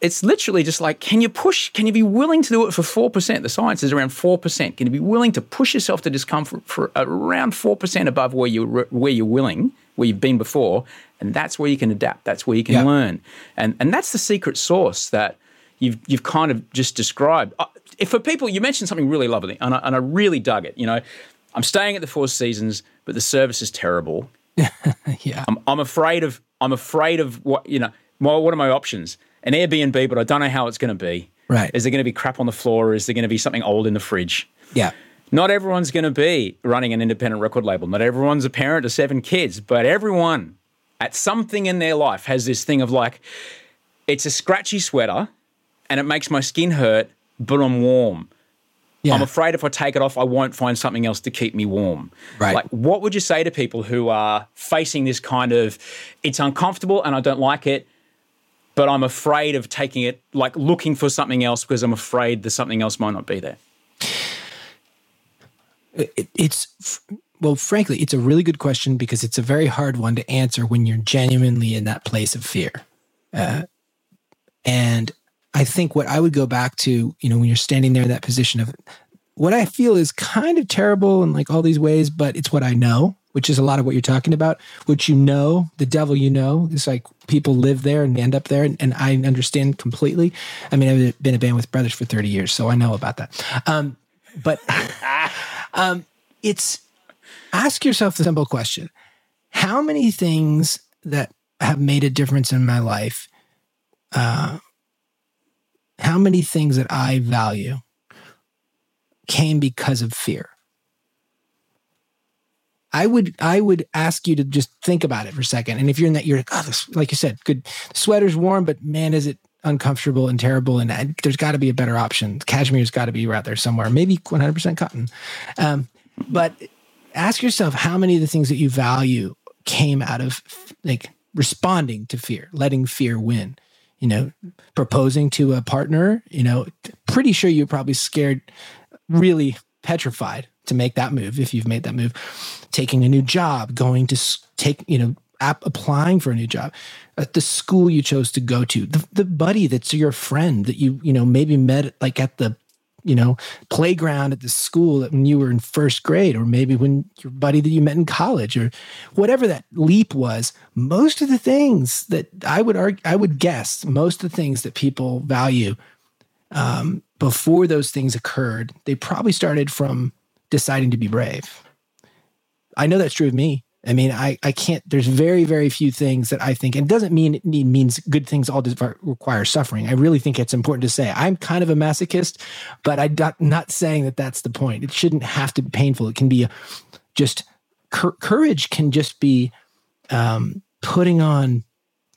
It's literally just like, can you push? Can you be willing to do it for four percent? The science is around four percent. Can you be willing to push yourself to discomfort for around four percent above where you where you're willing, where you've been before, and that's where you can adapt. That's where you can Yeah. learn, and and that's the secret sauce that you've you've kind of just described. Uh, If for people, you mentioned something really lovely, and I, and I really dug it. You know, I'm staying at the Four Seasons, but the service is terrible. yeah I'm, I'm afraid of I'm afraid of what you know. My, what are my options? An Airbnb, but I don't know how it's going to be. Right. Is there going to be crap on the floor? Is there going to be something old in the fridge? yeah Not everyone's going to be running an independent record label. Not everyone's a parent of seven kids, but everyone at something in their life has this thing of like, it's a scratchy sweater and it makes my skin hurt, but I'm warm. yeah I'm afraid if I take it off, I won't find something else to keep me warm. Right. Like, what would you say to people who are facing this kind of, it's uncomfortable and I don't like it, but I'm afraid of taking it, like looking for something else because I'm afraid that something else might not be there? it, it's well frankly it's a really good question because it's a very hard one to answer when you're genuinely in that place of fear uh, and i think what i would go back to you know when you're standing there in that position of what i feel is kind of terrible in like all these ways but it's what i know which is a lot of what you're talking about which you know the devil you know is like people live there and end up there and, and i understand completely. I mean i've been a band with brothers for 30 years so i know about that. Um, but um, it's ask yourself the simple question. How many things that have made a difference in my life uh, how many things that i value came because of fear I would I would ask you to just think about it for a second. And if you're in that, you're like, oh, this, like you said, good. Sweater's warm, but man, is it uncomfortable and terrible. And there's got to be a better option. Cashmere's got to be out there somewhere. Maybe 100% cotton. Um, but ask yourself how many of the things that you value came out of like responding to fear, letting fear win. You know, proposing to a partner. You know, pretty sure you're probably scared, really petrified to make that move if you've made that move taking a new job going to take you know app, applying for a new job at the school you chose to go to the, the buddy that's your friend that you you know maybe met like at the you know playground at the school when you were in first grade or maybe when your buddy that you met in college or whatever that leap was most of the things that i would argue i would guess most of the things that people value um, before those things occurred they probably started from deciding to be brave I know that's true of me. I mean, I, I can't, there's very, very few things that I think, and it doesn't mean it means good things all require suffering. I really think it's important to say I'm kind of a masochist, but I'm not, saying that that's the point. It shouldn't have to be painful. It can be just cour- courage can just be um, putting on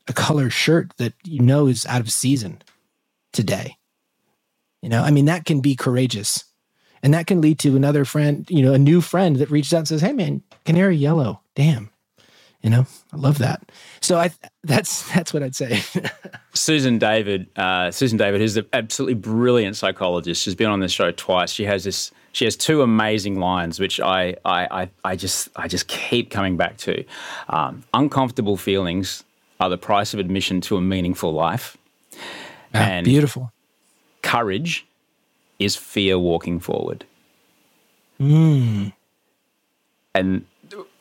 a color shirt that you know is out of season today. You know, I mean, that can be courageous. And that can lead to another friend, you know, a new friend that reaches out and says, Hey man, canary yellow, damn. You know, I love that. So I that's that's what I'd say. Susan David, uh, Susan David, who's an absolutely brilliant psychologist. She's been on this show twice. She has this. She has two amazing lines, which I I I, I just I just keep coming back to. Um, uncomfortable feelings are the price of admission to a meaningful life. Yeah, and beautiful. Courage is fear walking forward. Mm. And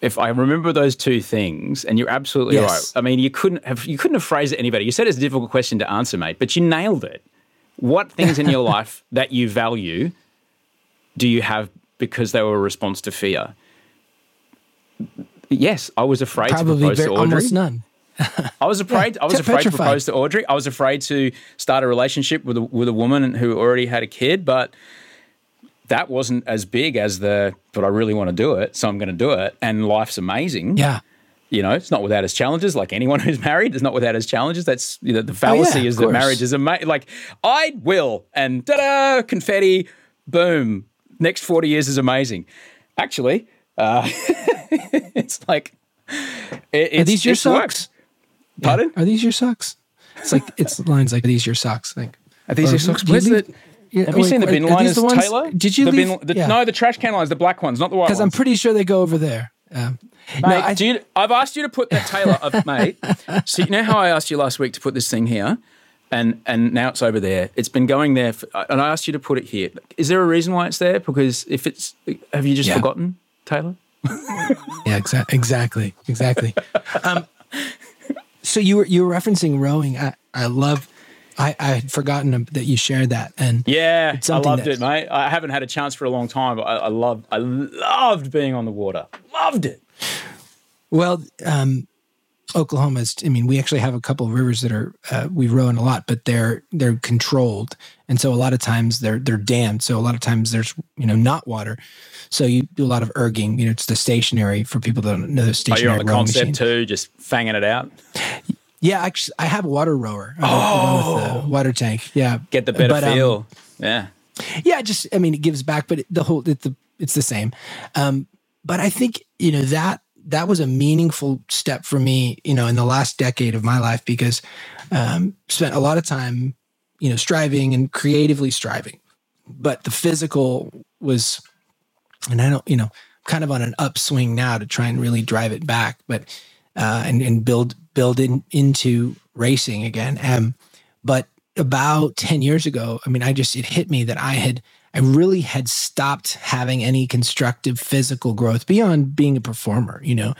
if I remember those two things, and you're absolutely yes. right. I mean, you couldn't have you couldn't have phrased it any better. You said it's a difficult question to answer, mate, but you nailed it. What things in your life that you value do you have because they were a response to fear? Yes, I was afraid Probably to propose very, to Audrey. Almost none. I was afraid. Yeah, I was afraid to propose to Audrey. I was afraid to start a relationship with a, with a woman who already had a kid, but that wasn't as big as the, but I really want to do it, so I'm going to do it. And life's amazing. Yeah. You know, it's not without its challenges. Like anyone who's married is not without its challenges. That's you know, the fallacy oh, yeah, is that marriage is amazing. Like I will, and da da, confetti, boom. Next forty years is amazing. Actually, uh, it's like it, it's, are these your socks? Pardon? Yeah. Are these your socks? It's like it's lines like are these your socks? Like are these your socks? Where's the yeah, Have you seen the bin liners, the ones, Taylor? Did you the leave? Bin, the, yeah. No, the trash can lines, the black ones, not the white ones. Because I'm pretty sure they go over there. Um, mate, no, I, you, I've asked you to put that, Taylor, uh, mate. So you know how I asked you last week to put this thing here? And and now it's over there. It's been going there, for, and I asked you to put it here. Is there a reason why it's there? Because if it's, have you just yeah. forgotten, Taylor? yeah, exa- exactly, exactly. Um, so you were you were referencing rowing. I, I love I, I had forgotten that you shared that, and yeah, I loved it, mate. I haven't had a chance for a long time, but I, I loved, I loved being on the water. Loved it. Well, um, Oklahoma's. I mean, we actually have a couple of rivers that are uh, we row in a lot, but they're they're controlled, and so a lot of times they're they're dammed. So a lot of times there's you know not water. So you do a lot of erging. You know, it's the stationary for people that don't know the stationary. Oh, you're on the concept machine. too, just fanging it out. Yeah, actually, I have a water rower. Oh, with the water tank. Yeah, get the better but, um, feel. Um, yeah, yeah. Just, I mean, it gives back, but the whole it's the it's the same. Um, but I think you know that that was a meaningful step for me, you know, in the last decade of my life because um, spent a lot of time, you know, striving and creatively striving, but the physical was, and I don't, you know, kind of on an upswing now to try and really drive it back, but uh, and and build build in, into racing again. Um, but about 10 years ago, I mean, I just, it hit me that I had, I really had stopped having any constructive physical growth beyond being a performer, you know,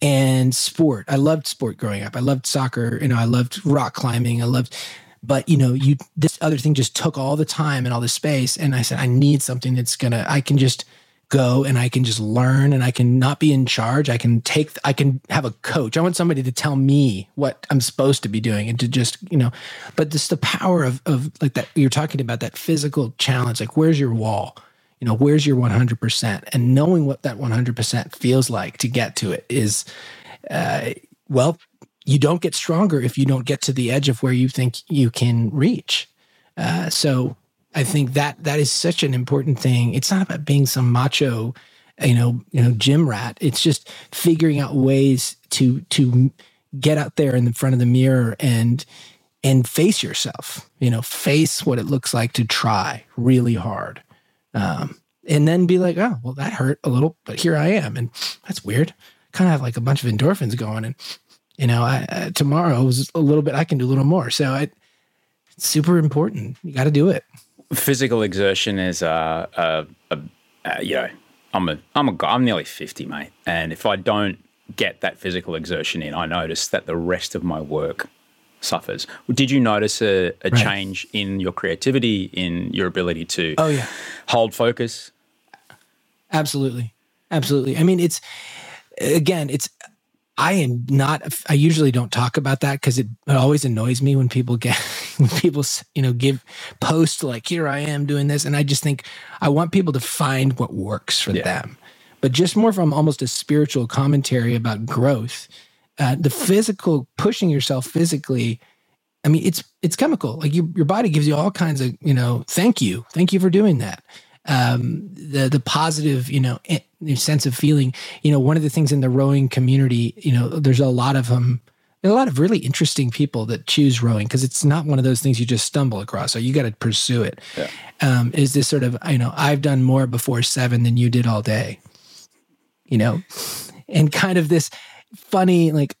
and sport. I loved sport growing up. I loved soccer, you know, I loved rock climbing. I loved, but you know, you, this other thing just took all the time and all the space. And I said, I need something that's gonna, I can just, go and I can just learn and I can not be in charge. I can take, I can have a coach. I want somebody to tell me what I'm supposed to be doing and to just, you know, but just the power of, of like that, you're talking about that physical challenge, like where's your wall? You know, where's your 100%? And knowing what that 100% feels like to get to it is, uh, well, you don't get stronger if you don't get to the edge of where you think you can reach. Uh, so I think that that is such an important thing. It's not about being some macho, you know, you know, gym rat. It's just figuring out ways to to get out there in the front of the mirror and and face yourself. You know, face what it looks like to try really hard, um, and then be like, oh, well, that hurt a little, but here I am, and that's weird. Kind of have like a bunch of endorphins going, and you know, I, uh, tomorrow was a little bit. I can do a little more. So I, super important. You got to do it physical exertion is a, a, a, a, you know I'm a I'm a guy I'm nearly fifty mate. And if I don't get that physical exertion in I notice that the rest of my work suffers. Did you notice a, a right. change in your creativity in your ability to oh yeah. hold focus? Absolutely. Absolutely. I mean it's again it's I am not. I usually don't talk about that because it, it, always annoys me when people get when people you know give post like here I am doing this, and I just think I want people to find what works for yeah. them, but just more from almost a spiritual commentary about growth. Uh, the physical pushing yourself physically. I mean, it's it's chemical. Like you, your body gives you all kinds of you know. Thank you, thank you for doing that. Um, the the positive, you know, sense of feeling. You know, one of the things in the rowing community, you know, there's a lot of them. There a lot of really interesting people that choose rowing because it's not one of those things you just stumble across. So you got to pursue it. Yeah. Um, is this sort of you know I've done more before seven than you did all day. You know, and kind of this funny like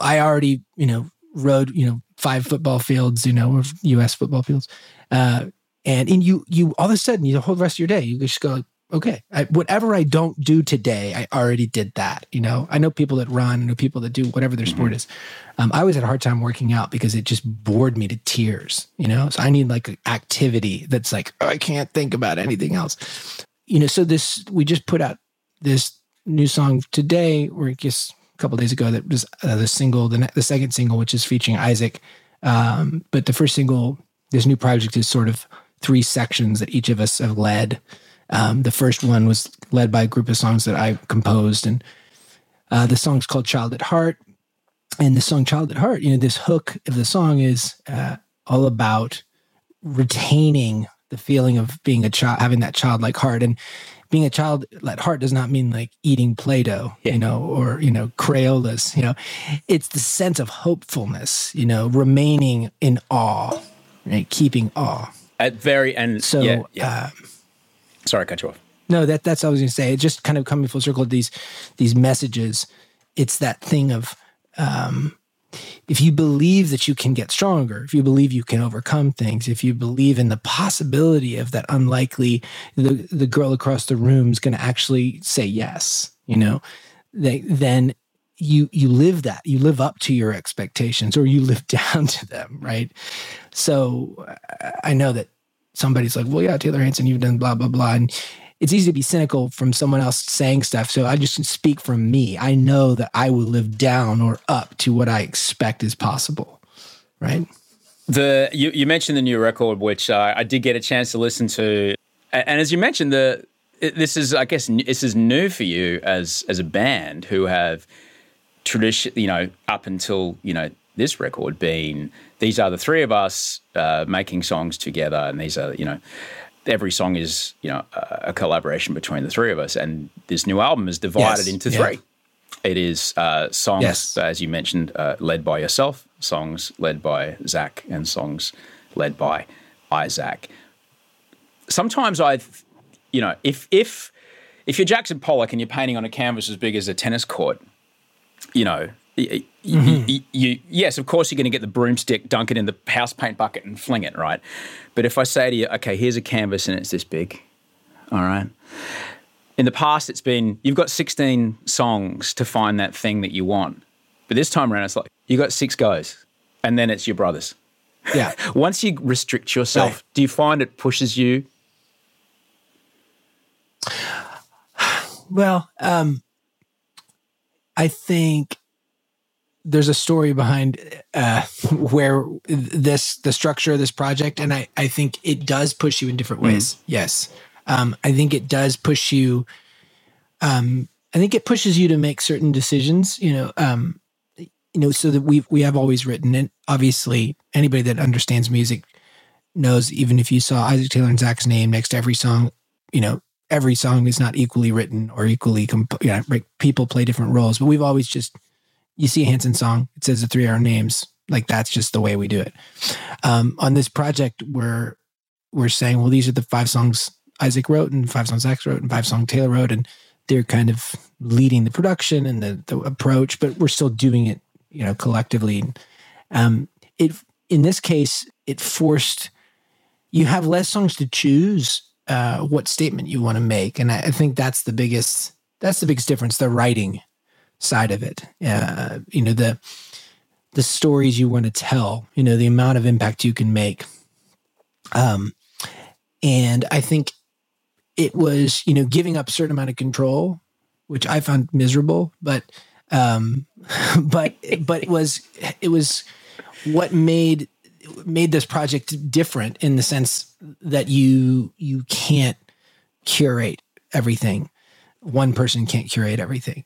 I already you know rowed you know five football fields you know of U.S. football fields. Uh, and and you you all of a sudden you the whole rest of your day you just go okay I, whatever i don't do today i already did that you know? I know people that run i know people that do whatever their sport mm-hmm. is. Um, i always had a hard time working out because it just bored me to tears you know? So i need like activity that's like oh, i can't think about anything else. You know so this we just put out this new song today or just a couple days ago that was uh, the single the, the second single which is featuring isaac. Um, but the first single this new project is sort of three sections that each of us have led. Um, the first one was led by a group of songs that I composed, and uh, the song's called "Child at Heart." And the song "Child at Heart," you know, this hook of the song is uh, all about retaining the feeling of being a child, having that childlike heart, and being a child at heart does not mean like eating Play-Doh, yeah. you know, or you know, Crayolas. You know, it's the sense of hopefulness, you know, remaining in awe, right? Keeping awe. At very and so yeah, yeah. Uh, sorry, I cut you off. No, that that's what I was going to say. It just kind of coming full circle. These these messages. It's that thing of um, if you believe that you can get stronger, if you believe you can overcome things, if you believe in the possibility of that unlikely, the the girl across the room is going to actually say yes, you know, they, then you you live that you live up to your expectations or you live down to them right so i know that somebody's like well yeah taylor hanson you've done blah blah blah and it's easy to be cynical from someone else saying stuff so i just speak from me. I know that i will live down or up to what i expect is possible right? The you, you mentioned the new record which uh, i did get a chance to listen to. And as you mentioned the this is i guess this is new for you as as a band who have tradition, you know, up until you know this record being these are the three of us uh, making songs together, and these are you know every song is you know a, collaboration between the three of us, and this new album is divided yes. into three. Yeah. It is uh, songs, yes. as you mentioned, uh, led by yourself, songs led by Zach, and songs led by Isaac. Sometimes I, you know, if if if you're Jackson Pollock and you're painting on a canvas as big as a tennis court, you know, you, mm-hmm. you, you, yes, of course, you're going to get the broomstick, dunk it in the house paint bucket, and fling it, right? But if I say to you, okay, here's a canvas and it's this big, all right. In the past, it's been you've got 16 songs to find that thing that you want, but this time around, it's like you got six goes, and then it's your brothers. Yeah. Once you restrict yourself, right. do you find it pushes you? Well, um, I think there's a story behind uh, where this the structure of this project, and I I think it does push you in different ways. Mm. Yes, um, I think it does push you. Um, I think it pushes you to make certain decisions. You know, um, you know, so that we we have always written, and obviously anybody that understands music knows. Even if you saw Isaac Taylor and Zach's name next to every song, you know, every song is not equally written or equally comp- yeah, right, people play different roles but we've always just you see a hanson song it says the three hour names like that's just the way we do it um, on this project we're we're saying well these are the five songs isaac wrote and five songs zach wrote and five songs taylor wrote and they're kind of leading the production and the, the approach but we're still doing it you know collectively um, it in this case it forced you have less songs to choose uh, what statement you want to make, and I, I, think that's the biggest that's the biggest difference. The writing side of it, uh, you know the the stories you want to tell, you know the amount of impact you can make. Um, and I think it was you know giving up a certain amount of control, which I found miserable, but um, but but it was it was what made made this project different in the sense that you you can't curate everything. One person can't curate everything.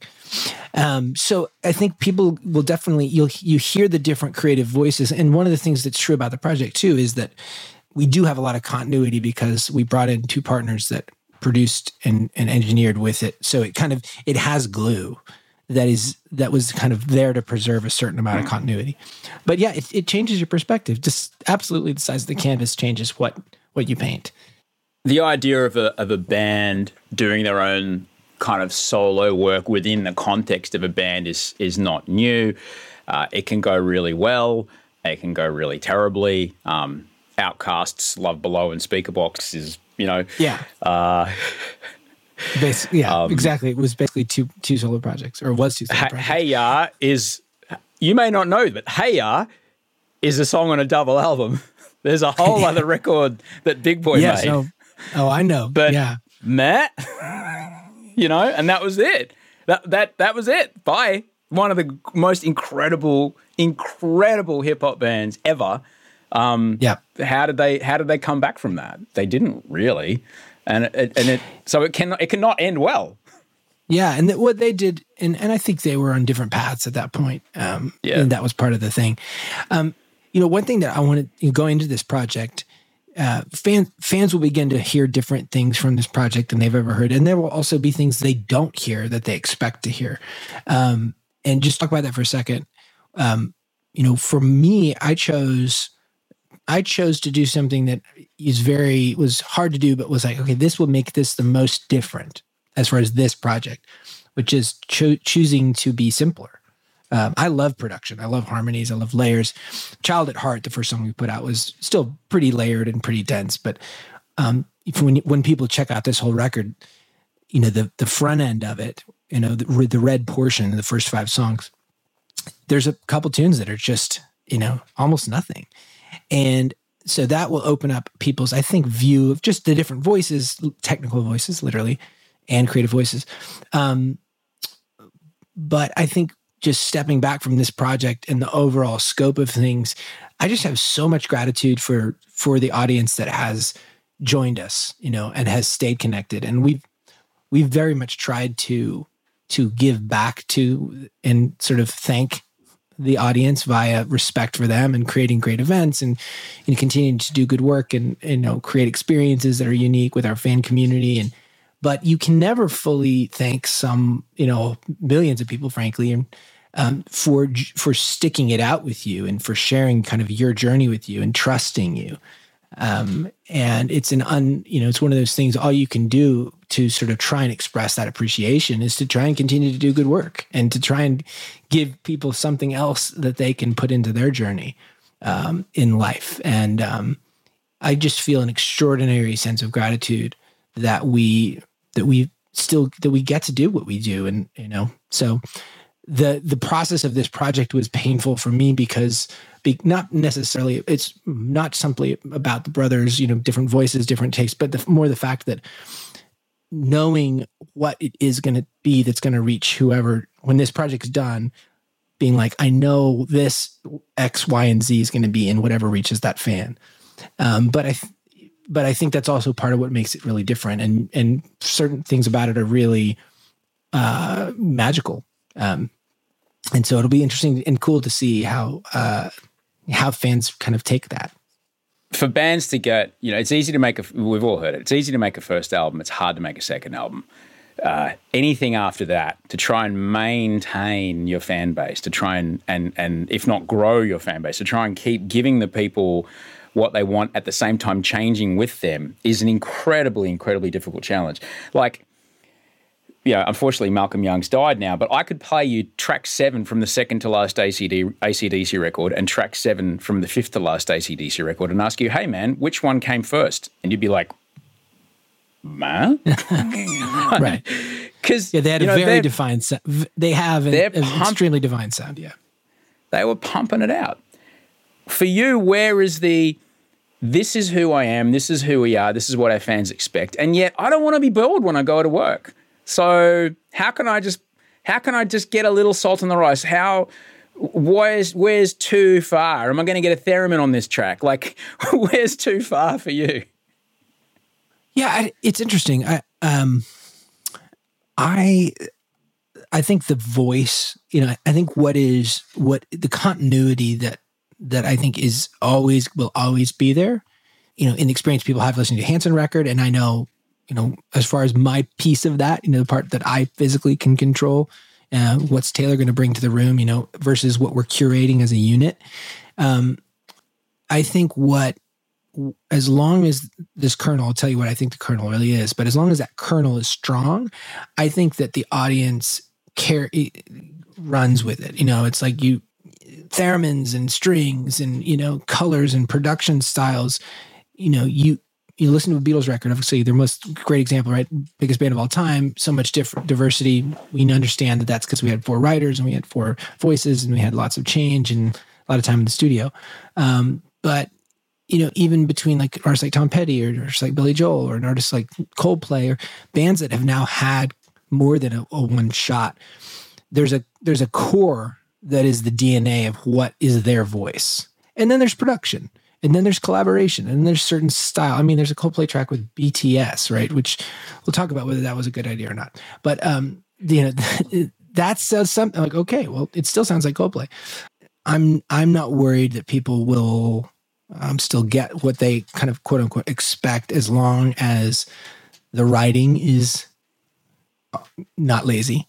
Um, so I think people will definitely you'll you hear the different creative voices. And one of the things that's true about the project too is that we do have a lot of continuity because we brought in two partners that produced and, and engineered with it. So it kind of it has glue that is that was kind of there to preserve a certain amount of continuity. But yeah, it, it changes your perspective. Just absolutely the size of the canvas changes what what you paint. The idea of a of a band doing their own kind of solo work within the context of a band is is not new. Uh, it can go really well. It can go really terribly. Um, OutKast's Love Below and Speakerboxxx is you know yeah uh, Basically, yeah, um, exactly. It was basically two two solo projects, or was two solo ha- projects. Hey Ya is you may not know, but Hey Ya is a song on a double album. There's a whole other record that Big Boi yes, made. Oh, oh, I know. But yeah, Matt, you know, and that was it. That that that was it. Bye. One of the most incredible, incredible hip hop bands ever. Um, yeah. How did they? How did they come back from that? They didn't really and it, and it so it cannot it cannot end well. Yeah, and th- what they did, and and I think they were on different paths at that point. Um, yeah, and that was part of the thing. Um, you know, one thing that I wanted you know, go into this project. Uh, fans fans will begin to hear different things from this project than they've ever heard, and there will also be things they don't hear that they expect to hear. Um, and just talk about that for a second. Um, you know, for me, I chose I chose to do something that is very was hard to do, but was like, okay, this will make this the most different as far as this project, which is cho- choosing to be simpler. Um, I love production. I love harmonies. I love layers. Child at Heart, the first song we put out, was still pretty layered and pretty dense. But um, when when people check out this whole record, you know the the front end of it, you know the, the red portion, the first five songs. There's a couple tunes that are just you know almost nothing, and so that will open up people's, I think, view of just the different voices, technical voices, literally, and creative voices. Um, but I think just stepping back from this project and the overall scope of things, I just have so much gratitude for for the audience that has joined us, you know, and has stayed connected. And we've we've very much tried to to give back to and sort of thank the audience via respect for them and creating great events and, and continuing to do good work and, and, you know create experiences that are unique with our fan community and but you can never fully thank some you know millions of people frankly and um, for for sticking it out with you and for sharing kind of your journey with you and trusting you um, and it's an un, you know, it's one of those things, all you can do to sort of try and express that appreciation is to try and continue to do good work and to try and give people something else that they can put into their journey um, in life. And um, I just feel an extraordinary sense of gratitude that we, that we still, that we get to do what we do. And, you know, so the, the process of this project was painful for me because be not necessarily it's not simply about the brothers you know different voices different takes but the, more the fact that knowing what it is going to be that's going to reach whoever when this project's done being like i know this x y and z is going to be in whatever reaches that fan. Um, but i th- but i think that's also part of what makes it really different and and certain things about it are really uh, magical. Um, and so it'll be interesting and cool to see how uh, how fans kind of take that. For bands to get, you know, it's easy to make a. We've all heard it. It's easy to make a first album. It's hard to make a second album. Uh, anything after that to try and maintain your fan base, to try and and and if not grow your fan base, to try and keep giving the people what they want at the same time changing with them is an incredibly incredibly difficult challenge. Like you know, unfortunately, Malcolm Young's died now, but I could play you track seven from the second to last ACD, ACDC record and track seven from the fifth to last ACDC record and ask you, hey, man, which one came first? And you'd be like, man? right. Because yeah, they had a know, very defined sound. They have an, an pump- extremely defined sound, yeah. They were pumping it out. For you, where is the this is who I am, this is who we are, this is what our fans expect, and yet I don't want to be bored when I go to work. So how can I just how can I just get a little salt in the rice? How where's where's too far? Am I going to get a theremin on this track? Like where's too far for you? Yeah, it's interesting. I um I I think the voice, you know, I think what is what the continuity that that I think is always will always be there you know, in the experience people have listened to Hanson record, and I know, you know, as far as my piece of that, you know, the part that I physically can control, uh, what's Taylor going to bring to the room, you know, versus what we're curating as a unit. Um, I think what, as long as this kernel, I'll tell you what I think the kernel really is, but as long as that kernel is strong, I think that the audience care runs with it. You know, it's like you theremins and strings and you know colors and production styles. You know, you you listen to a Beatles record, obviously their most great example, right? Biggest band of all time, so much different diversity. We understand that that's because we had four writers and we had four voices and we had lots of change and a lot of time in the studio. Um, but you know, even between like artists like Tom Petty or artists like Billy Joel or an artist like Coldplay or bands that have now had more than a, a one shot, there's a there's a core that is the DNA of what is their voice, and then there's production, and then there's collaboration, and there's certain style. I mean, there's a Coldplay track with BTS, right? Which we'll talk about whether that was a good idea or not. But um, you know, that says something like, okay, well, it still sounds like Coldplay. I'm I'm not worried that people will um, still get what they kind of quote unquote expect as long as the writing is not lazy,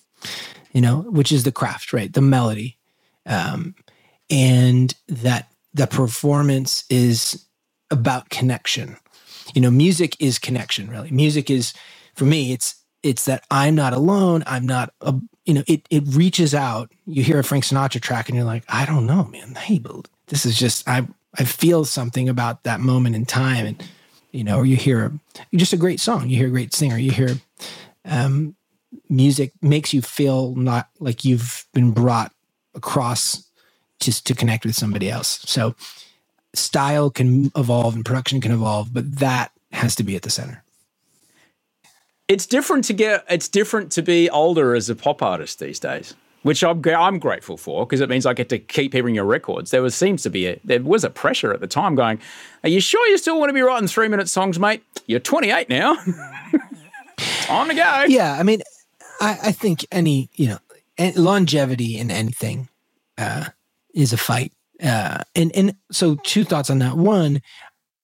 you know, which is the craft, right? The melody, um, and that the performance is about connection. You know, music is connection. Really, music is for me. It's it's that I'm not alone. I'm not a, you know, it it reaches out. You hear a Frank Sinatra track and you're like, I don't know, man. Hey, this is just I I feel something about that moment in time, and you know, or you hear just a great song. You hear a great singer. You hear um, music makes you feel not like you've been brought across just to connect with somebody else. So style can evolve and production can evolve, but that has to be at the center it's different to get it's different to be older as a pop artist these days which I'm, I'm grateful for because it means I get to keep hearing your records. There was seems to be a there was a pressure at the time going, "Are you sure you still want to be writing three minute songs, mate? You're 28 now. Time to go." Yeah, I mean, I, I think any you know longevity in anything uh, is a fight, uh, and and so two thoughts on that. One,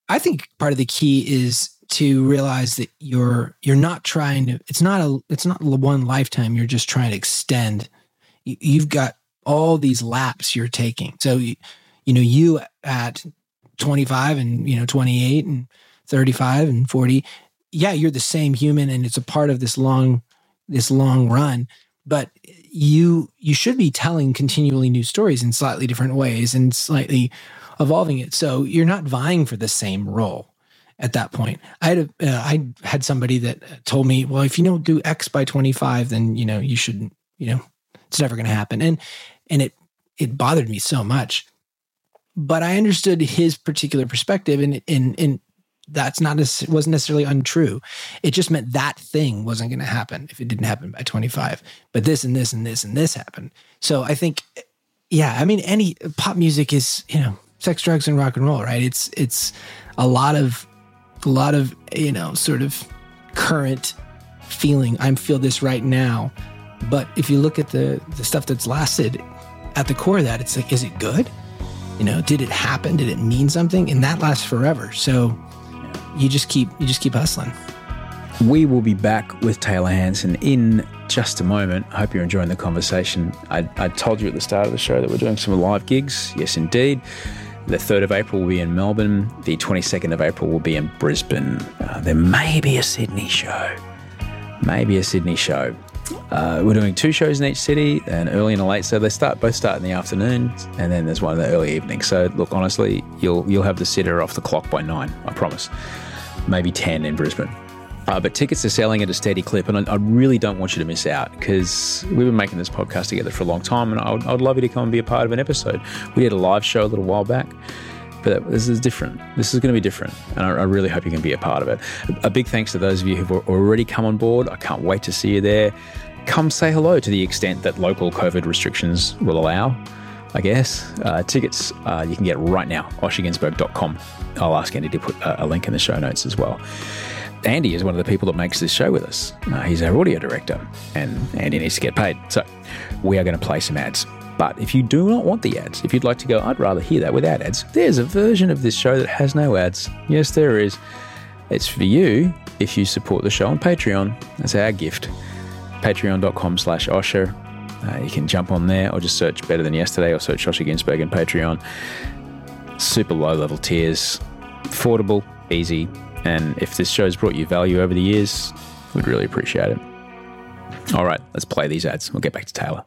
I think part of the key is to realize that you're you're not trying to it's not a it's not one lifetime. You're just trying to extend. You've got all these laps you're taking. So you, you know you at 25 and you know 28 and 35 and 40 yeah you're the same human and it's a part of this long this long run. But you you should be telling continually new stories in slightly different ways and slightly evolving it so you're not vying for the same role at that point. I had a, uh, I had somebody that told me, well, if you don't do X by 25, then, you know, you shouldn't, you know, it's never going to happen. And, and it, it bothered me so much, but I understood his particular perspective and, and, and that's not, wasn't necessarily untrue. It just meant that thing wasn't going to happen if it didn't happen by 25, but this and this and this and this happened. So I think, yeah, I mean, any pop music is, you know, sex, drugs, and rock and roll, right? It's, it's a lot of a lot of you know sort of current feeling. I'm feel this right now. But if you look at the the stuff that's lasted at the core of that it's like is it good? You know did it happen? Did it mean something? And that lasts forever. So you just keep you just keep hustling we will be back with taylor hanson in just a moment i hope you're enjoying the conversation I, I told you at the start of the show that we're doing some live gigs yes indeed the 3rd of April will be in Melbourne. The 22nd of April will be in Brisbane. Uh, there may be a Sydney show. Maybe a Sydney show. Uh, we're doing two shows in each city, an early and a late. So they start both start in the afternoon, and then there's one in the early evening. So look, honestly, you'll you'll have the sitter off the clock by nine. I promise. Maybe ten in Brisbane. Uh, but tickets are selling at a steady clip, and I, I really don't want you to miss out because we've been making this podcast together for a long time, and I would, I would love you to come and be a part of an episode. We did a live show a little while back, but this is different. This is going to be different, and I, I really hope you can be a part of it. A, big thanks to those of you who've already come on board. I can't wait to see you there. Come say hello to the extent that local COVID restrictions will allow. I guess. Uh, tickets uh, you can get right now, osherginsberg.com. I'll ask Andy to put a, a link in the show notes as well. Andy is one of the people that makes this show with us. Uh, he's our audio director, and Andy needs to get paid. So we are going to play some ads. But if you do not want the ads, if you'd like to go, I'd rather hear that without ads, there's a version of this show that has no ads. Yes, there is. It's for you if you support the show on Patreon. That's our gift. Patreon.com slash Osher. Uh, you can jump on there or just search Better Than Yesterday or search Osher Günsberg in Patreon. Super low level tiers, affordable, easy. And if this show's brought you value over the years, we'd really appreciate it. All right, let's play these ads. We'll get back to Taylor.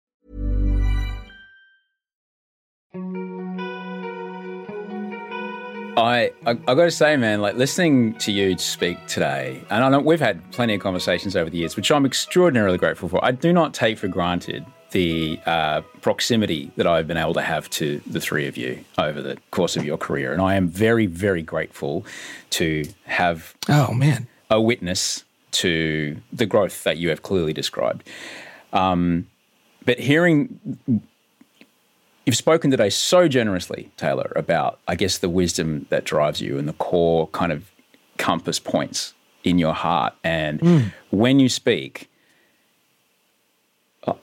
I, I I got to say, man, like listening to you speak today, and I know we've had plenty of conversations over the years, which I'm extraordinarily grateful for. I do not take for granted the uh, proximity that I've been able to have to the three of you over the course of your career, and I am very, very grateful to have Oh man. a witness to the growth that you have clearly described. Um, but hearing you've spoken today so generously, Taylor, about I guess the wisdom that drives you and the core kind of compass points in your heart. And when you speak, uh,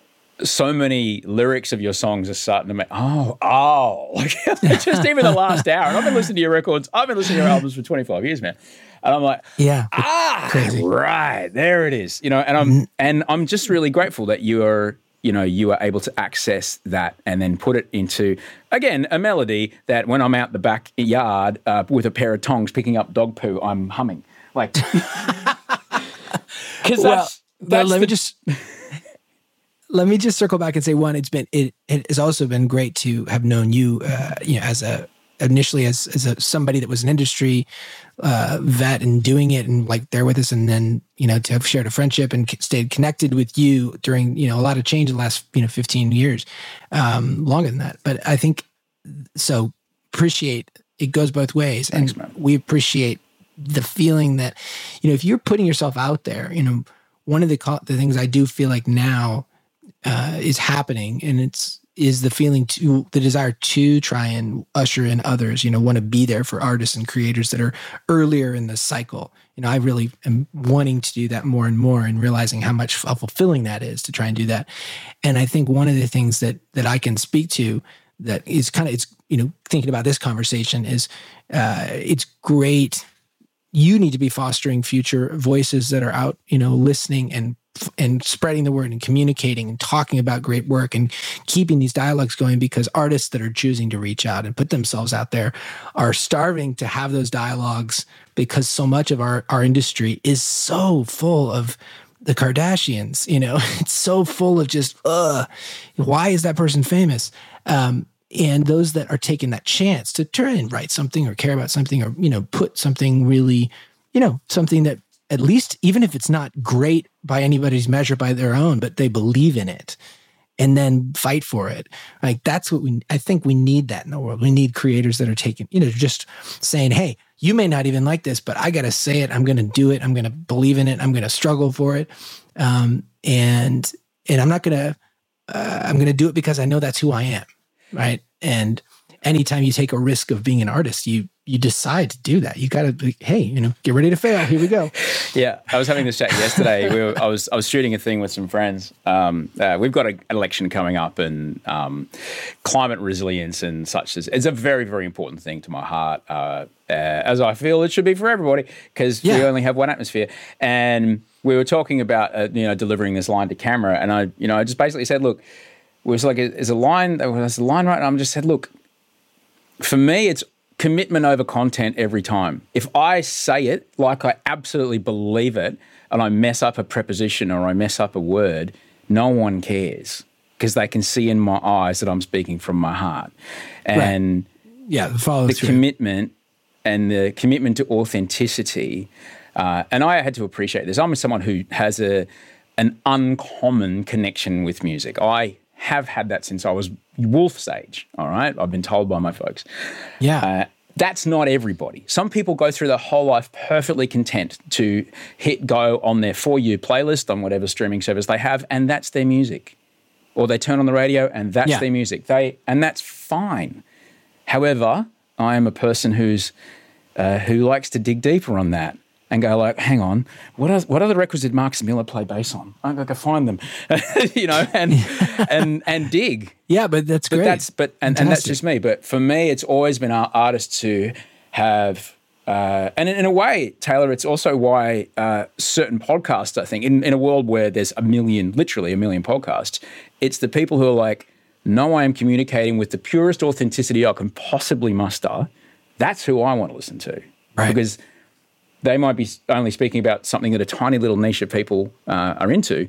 so many lyrics of your songs are starting to make oh oh like just even the last hour. And I've been listening to your records. I've been listening to your albums for twenty five years, man. And I'm like, Yeah. ah, Crazy. right there it is. You know, and I'm and I'm just really grateful that you are you know you are able to access that and then put it into again a melody that when I'm out the backyard uh, with a pair of tongs picking up dog poo, I'm humming like because Well, that's but that's let the- me just let me just circle back and say one. It's been it it has also been great to have known you, uh, you know, as a initially as as a somebody that was an industry uh, vet and doing it and like there with us, and then you know to have shared a friendship and stayed connected with you during you know a lot of change in the last you know fifteen years, um, longer than that. But I think so appreciate it goes both ways Thanks, and man. we appreciate the feeling that you know if you're putting yourself out there you know one of the the things i do feel like now uh, is happening and it's is the feeling to the desire to try and usher in others you know want to be there for artists and creators that are earlier in the cycle. You know i really am wanting to do that more and more and realizing how much how fulfilling that is to try and do that. And i think one of the things that that i can speak to that is kind of it's you know thinking about this conversation is uh, it's great. You need to be fostering future voices that are out you know listening and and spreading the word and communicating and talking about great work and keeping these dialogues going because artists that are choosing to reach out and put themselves out there are starving to have those dialogues because so much of our our industry is so full of the Kardashians, you know, it's so full of just, uh, why is that person famous? Um, and those that are taking that chance to try and write something or care about something or, you know, put something really, you know, something that at least, even if it's not great by anybody's measure by their own, but they believe in it and then fight for it. Like that's what we, I think we need that in the world. We need creators that are taking, you know, just saying, hey, you may not even like this, but I got to say it. I'm to do it. I'm to believe in it. I'm to struggle for it. Um, and, and I'm not to, uh, I'm to do it because I know that's who I am. Right. And anytime you take a risk of being an artist, you, you decide to do that. You got to be, hey, you know, get ready to fail. Here we go. Yeah, I was having this chat yesterday. we were, I was I was shooting a thing with some friends. Um, uh, we've got a, an election coming up, and um, climate resilience and such is it's a very very important thing to my heart, uh, uh, as I feel it should be for everybody because we only have one atmosphere. And we were talking about uh, you know delivering this line to camera, and I you know I just basically said, look, it was like is a line that was a line right, and I just said, look, for me, it's commitment over content every time. If I say it like I absolutely believe it and I mess up a preposition or I mess up a word, no one cares because they can see in my eyes that I'm speaking from my heart. And Yeah, follow the commitment and the commitment to authenticity. Uh, and I had to appreciate this. I'm someone who has a an uncommon connection with music. I have had that since I was Wolf's age. All right, I've been told by my folks. yeah. Uh, that's not everybody. Some people go through their whole life perfectly content to hit go on their For You playlist on whatever streaming service they have, and that's their music. Or they turn on the radio and that's Yeah. their music. They and that's fine. However, I am a person who's uh, who likes to dig deeper on that and go like, hang on, what are, what other records did Marcus Miller play bass on? I gotta go find them, you know, and and and dig. yeah, but that's But great. that's but and, and that's just me. But for me, it's always been our artists to have. Uh, and in, in a way, Taylor, it's also why uh, certain podcasts, I think, in, in a world where there's a million, literally a million podcasts, it's the people who are like, no, I am communicating with the purest authenticity I can possibly muster. That's who I want to listen to. Right. Because they might be only speaking about something that a tiny little niche of people uh, are into,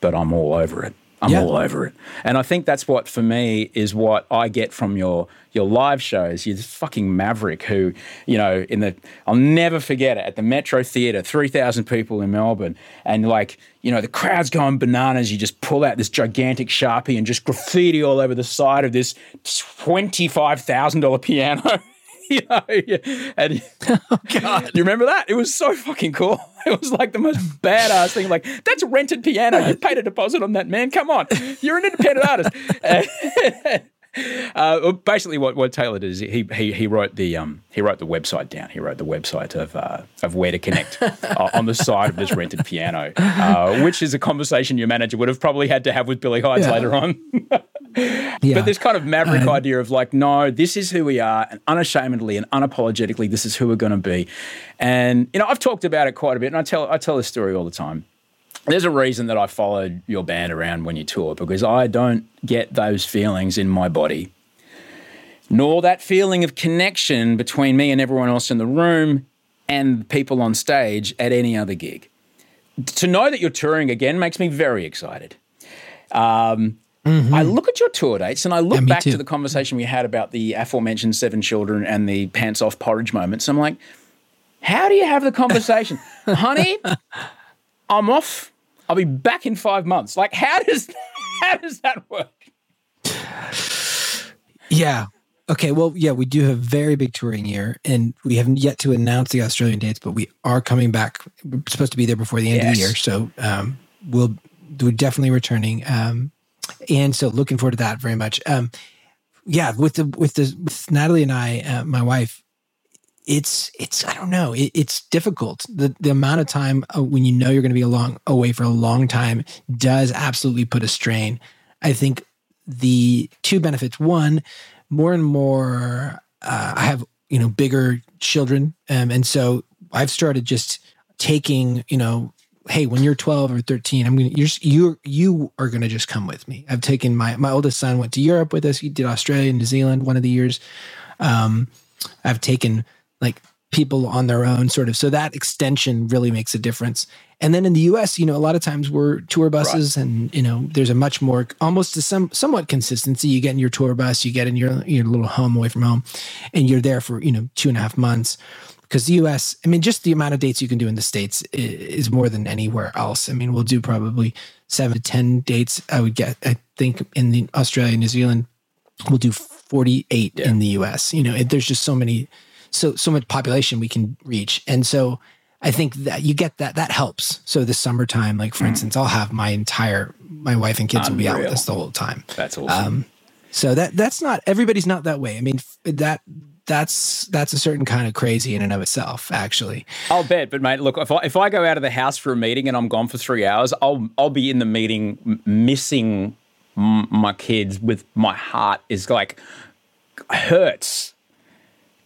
but I'm all over it. I'm Yeah. all over it. And I think that's what, for me, is what I get from your your live shows. You're this fucking maverick who, you know, in the, I'll never forget it, at the Metro Theatre, 3,000 people in Melbourne. And like, you know, the crowd's going bananas. You just pull out this gigantic Sharpie and just graffiti all over the side of this $25,000 piano. you know, and you remember that? It was so fucking cool. It was like the most badass thing. Like that's rented piano. You paid a deposit on that, man. Come on, you're an independent artist. Uh, basically, what, what Taylor did is he, he he wrote the um he wrote the website down. He wrote the website of uh, of where to connect uh, on the side of this rented piano, uh, which is a conversation your manager would have probably had to have with Billy Hyde's Yeah. later on. Yeah. But this kind of maverick idea of like, no, this is who we are, and unashamedly and unapologetically, this is who we're going to be. And you know, I've talked about it quite a bit, and I tell I tell this story all the time. There's a reason that I followed your band around when you tour because I don't get those feelings in my body, nor that feeling of connection between me and everyone else in the room and people on stage at any other gig. To know that you're touring again makes me very excited. Um, I look at your tour dates and I look Mm-hmm. back too. to the conversation we had about the aforementioned seven children and the pants off porridge moments. I'm like, how do you have the conversation? Honey, I'm off. I'll be back in five months. Like, how does how does that work? Yeah. Okay. Well, yeah, we do have a very big touring year, and we haven't yet to announce the Australian dates, but we are coming back. We're supposed to be there before the end of the year, so um, we'll we're definitely returning. Um, and so, looking forward to that very much. Um, yeah, with the with the with Natalie and I, uh, my wife, it's it's I don't know, it, it's difficult. The the amount of time uh, when you know you're going to be a long away for a long time does absolutely put a strain. I think the two benefits. One, more and more, uh, I have you know bigger children, um, and so I've started just taking you know, hey, when you're 12 or 13, I'm gonna you're just- you you are gonna just come with me. I've taken my my oldest son went to Europe with us. He did Australia and New Zealand one of the years. Um, I've taken like people on their own sort of so that extension really makes a difference and then in the us you know a lot of times we're tour buses and you know there's a much more almost a some somewhat consistency you get in your tour bus you get in your your little home away from home and you're there for you know two and a half months because the us i mean just the amount of dates you can do in the states is more than anywhere else i mean we'll do probably seven to ten dates i would get i think in the australia new zealand we'll do 48 in the US. You know, it, there's just so many, so so much population we can reach, and so I think that you get that that helps. So this summertime, like for instance, I'll have my entire my wife and kids will be out with us the whole time. That's awesome. Um, so that that's not everybody's not that way. I mean that that's that's a certain kind of crazy in and of itself, actually. I'll bet, but mate, look, if I, if I go out of the house for a meeting and I'm gone for three hours, I'll I'll be in the meeting m- missing m- my kids. With my heart is like hurts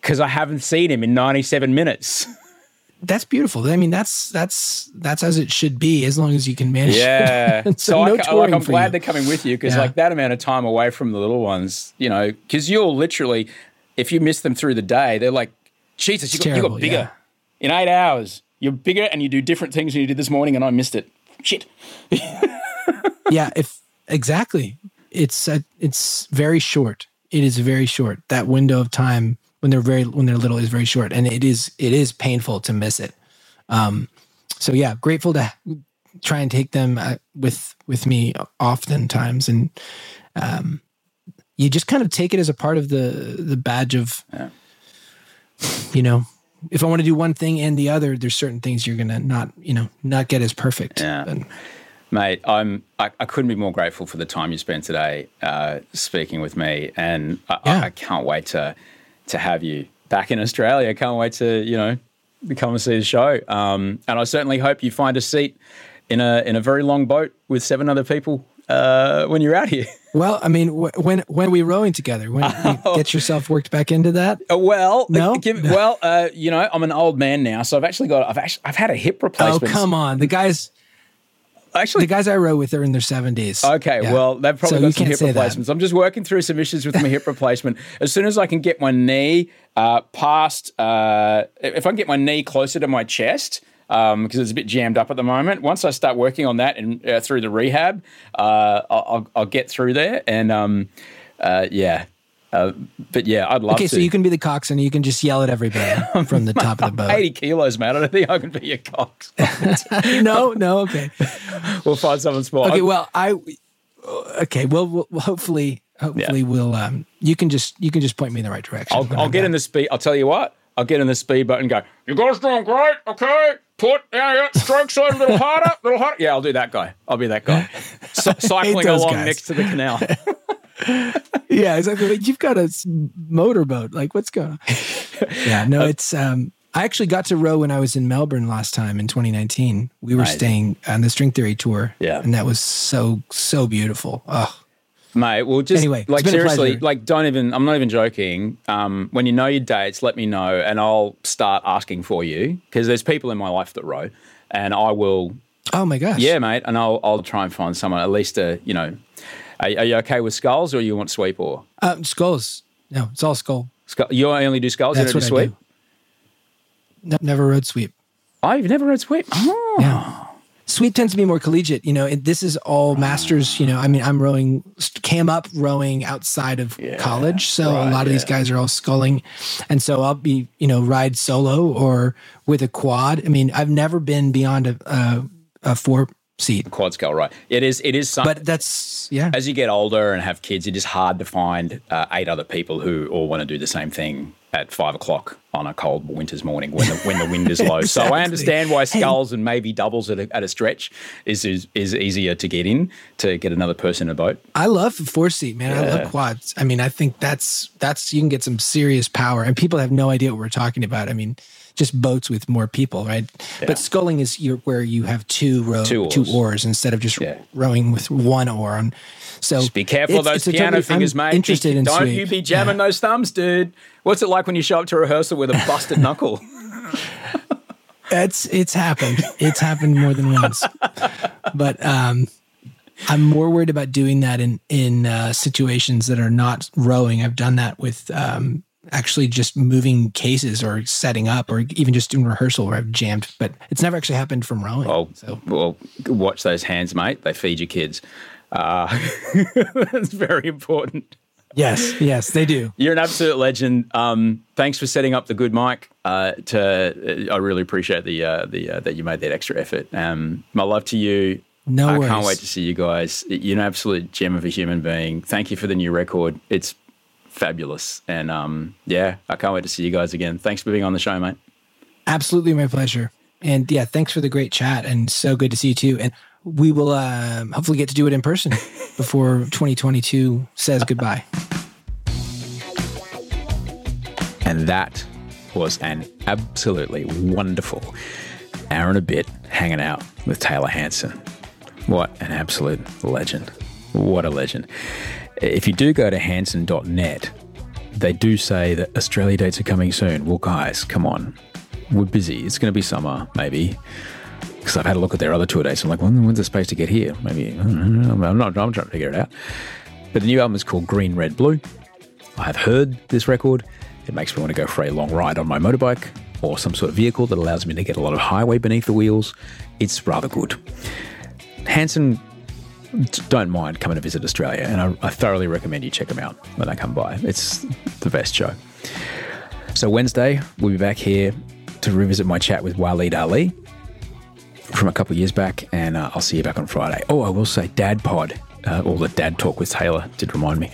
because I haven't seen him in 97 minutes. That's beautiful. I mean, that's that's that's as it should be, as long as you can manage. Yeah. so, so no I, like, I'm glad you. they're coming with you because Yeah. like that amount of time away from the little ones, you know, because you'll literally, if you miss them through the day, they're like, Jesus, you got, you got bigger yeah. in eight hours. You're bigger and you do different things than you did this morning, and I missed it. Shit. yeah, if exactly, it's uh, it's very short. It is very short. That window of time when they're very when they're little is very short, and it is it is painful to miss it. Um, so yeah, grateful to try and take them uh, with with me oftentimes, and um, you just kind of take it as a part of the the badge of, Yeah. you know, if I want to do one thing and the other, there's certain things you're gonna not you know not get as perfect. Yeah. But- Mate, I'm. I, I couldn't be more grateful for the time you spent today uh, speaking with me, and I, Yeah. I, I can't wait to to have you back in Australia. I can't wait to you know come and see the show. Um, and I certainly hope you find a seat in a in a very long boat with seven other people uh, when you're out here. Well, I mean, wh- when when are we rowing together? When you get yourself worked back into that? Uh, well, No? give, well, uh, you know, I'm an old man now, so I've actually got. I've actually I've had a hip replacement. Oh, come on! The guys, Actually, the guys I row with are in their seventies. Okay, Yeah. well, they've probably So got some hip say that. replacements. I'm just working through some issues with my hip replacement. As soon as I can get my knee uh, past, uh, if I can get my knee closer to my chest, because it's a bit jammed up at the moment. Once I start working on that and uh, through the rehab, uh, I'll, I'll, get through there. And um, uh, yeah, uh, but yeah, I'd love to. Okay, to. so you can be the coxswain. You can just yell at everybody from the top of the boat. 80 kilos, man. I don't think I can be your cox. no, no, okay, we'll find someone small. okay. Well, I okay. Well, we'll hopefully, hopefully, we'll. Um, you can just you can just point me in the right direction. I'll, I'll get in the speed. I'll tell you what. I'll get in the speedboat and go. You guys doing great? Okay. Put yeah, yeah. Stroke side a little harder, a little harder. Yeah, I'll do that guy. I'll be that guy. C- cycling along guys. next to the canal. Yeah, exactly. Like, You've got a motorboat. Like, what's going on? yeah, no, it's. um I actually got to row when I was in Melbourne last time in 2019. We were Amazing. staying on the String Theory tour. Yeah. and that was so so beautiful. Oh, Mate, well, just Anyway, like seriously, like don't even. I'm not even joking. Um, when you know your dates, let me know, and I'll start asking for you because there's people in my life that row, and I will. oh my gosh. Yeah, mate, and I'll I'll try and find someone at least a you know. Are, are you okay with sculls or you want sweep or Um, sculls. No, it's all scull. scull? You only do sculls. That's you don't do sweep. do. Ne- never rowed sweep. Oh, you've never read sweep. Oh. Yeah. Sweep tends to be more collegiate. You know, it, this is all masters. You know, I mean, I'm rowing, came up rowing outside of college. So a lot of these guys are all sculling. And so I'll be, you know, ride solo or with a quad. I mean, I've never been beyond a, a, a four seat, quad scale right? It is. It is. Some, but that's, yeah. as you get older and have kids, it is hard to find uh, eight other people who all want to do the same thing at five o'clock on a cold winter's morning when the when the wind is low. So I understand why Hey. sculls and maybe doubles at a, at a stretch is, is is easier to get in to get another person in a boat. I love four seat, man. I love quads. I mean, I think that's that's you can get some serious power, and people have no idea what we're talking about. I mean, just boats with more people, right? But sculling is your, where you have two row, Two two oars. oars. instead of just Yeah. rowing with one oar. On so Just be careful those piano fingers, I'm mate. Interested Be- in don't sweep. you be jamming Yeah. those thumbs, dude. What's it like when you show up to rehearsal with a busted knuckle? It's it's happened. It's happened more than once. But um, I'm more worried about doing that in in uh, situations that are not rowing. I've done that with um, actually just moving cases or setting up or even just doing rehearsal where I've jammed. But it's never actually happened from rowing. Oh, so well, watch those hands, mate. They feed your kids. Uh, that's very important. yes, yes, they do. You're an absolute legend. Um, thanks for setting up the good mic. Uh, to uh, I really appreciate the uh, the uh, that you made that extra effort. Um, my love to you. No I worries. can't wait to see you guys. You're an absolute gem of a human being. Thank you for the new record. It's fabulous, and um, yeah, I can't wait to see you guys again. Thanks for being on the show, mate. Absolutely my pleasure. And yeah, thanks for the great chat and so good to see you too. And we will um, hopefully get to do it in person before 2022 says goodbye. And that was an absolutely wonderful hour and a bit hanging out with Taylor Hanson. What an absolute legend. What a legend. If you do go to hanson.net, they do say that Australia dates are coming soon. Well, guys, come on. We're busy. It's going to be summer, maybe. Because I've had a look at their other tour dates. I'm like, when, when's the space to get here? Maybe, I'm not, I'm trying to figure it out. But the new album is called Green, Red, Blue. I've heard this record. It makes me want to go for a long ride on my motorbike or some sort of vehicle that allows me to get a lot of highway beneath the wheels. It's rather good. Hanson don't mind coming to visit Australia. And I, I thoroughly recommend you check them out when they come by. It's the best show. So, Wednesday, we'll be back here to revisit my chat with Waleed Aly from a couple of years back, and uh, I'll see you back on Friday. Oh, I will say, Dad Pod, uh, or the Dad Talk with Taylor did remind me.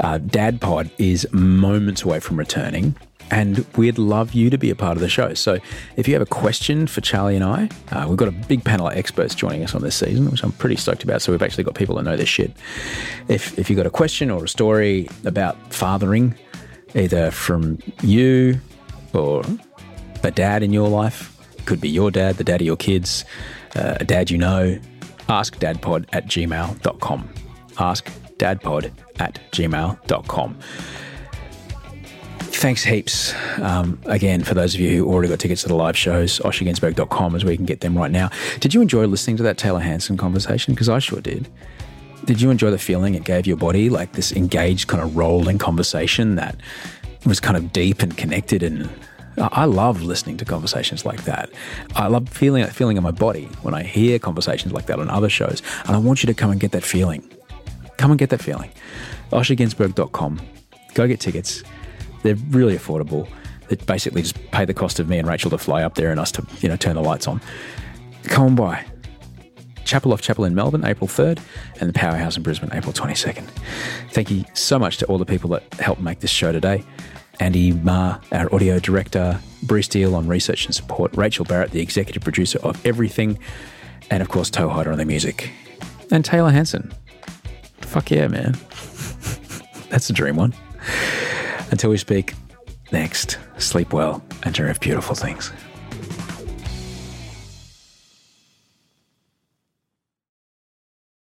Uh, Dad Pod is moments away from returning, and we'd love you to be a part of the show. So if you have a question for Charlie and I, uh, we've got a big panel of experts joining us on this season, which I'm pretty stoked about. So we've actually got people that know this shit. If, if you've got a question or a story about fathering, either from you or a dad in your life, could be your dad, the dad of your kids, uh, a dad you know, askdadpod at gmail.com. Askdadpod at gmail.com. Thanks heaps. Um, again, for those of you who already got tickets to the live shows, osherginsberg.com is where you can get them right now. Did you enjoy listening to that Taylor Hanson conversation? Because I sure did. Did you enjoy the feeling it gave your body, like this engaged, kind of rolling conversation that was kind of deep and connected and I love listening to conversations like that. I love feeling that feeling in my body when I hear conversations like that on other shows. And I want you to come and get that feeling. Come and get that feeling. OsherGinsberg.com. Go get tickets. They're really affordable. They basically just pay the cost of me and Rachel to fly up there and us to, you know, turn the lights on. Come on by. Chapel off Chapel in Melbourne, April 3rd, and the Powerhouse in Brisbane, April 22nd. Thank you so much to all the people that helped make this show today. Andy Ma, our audio director, Bruce Deal on research and support, Rachel Barrett, the executive producer of everything, and of course, Toehider on the music. And Taylor Hanson. Fuck yeah, man. That's a dream one. Until we speak next, sleep well and of beautiful things.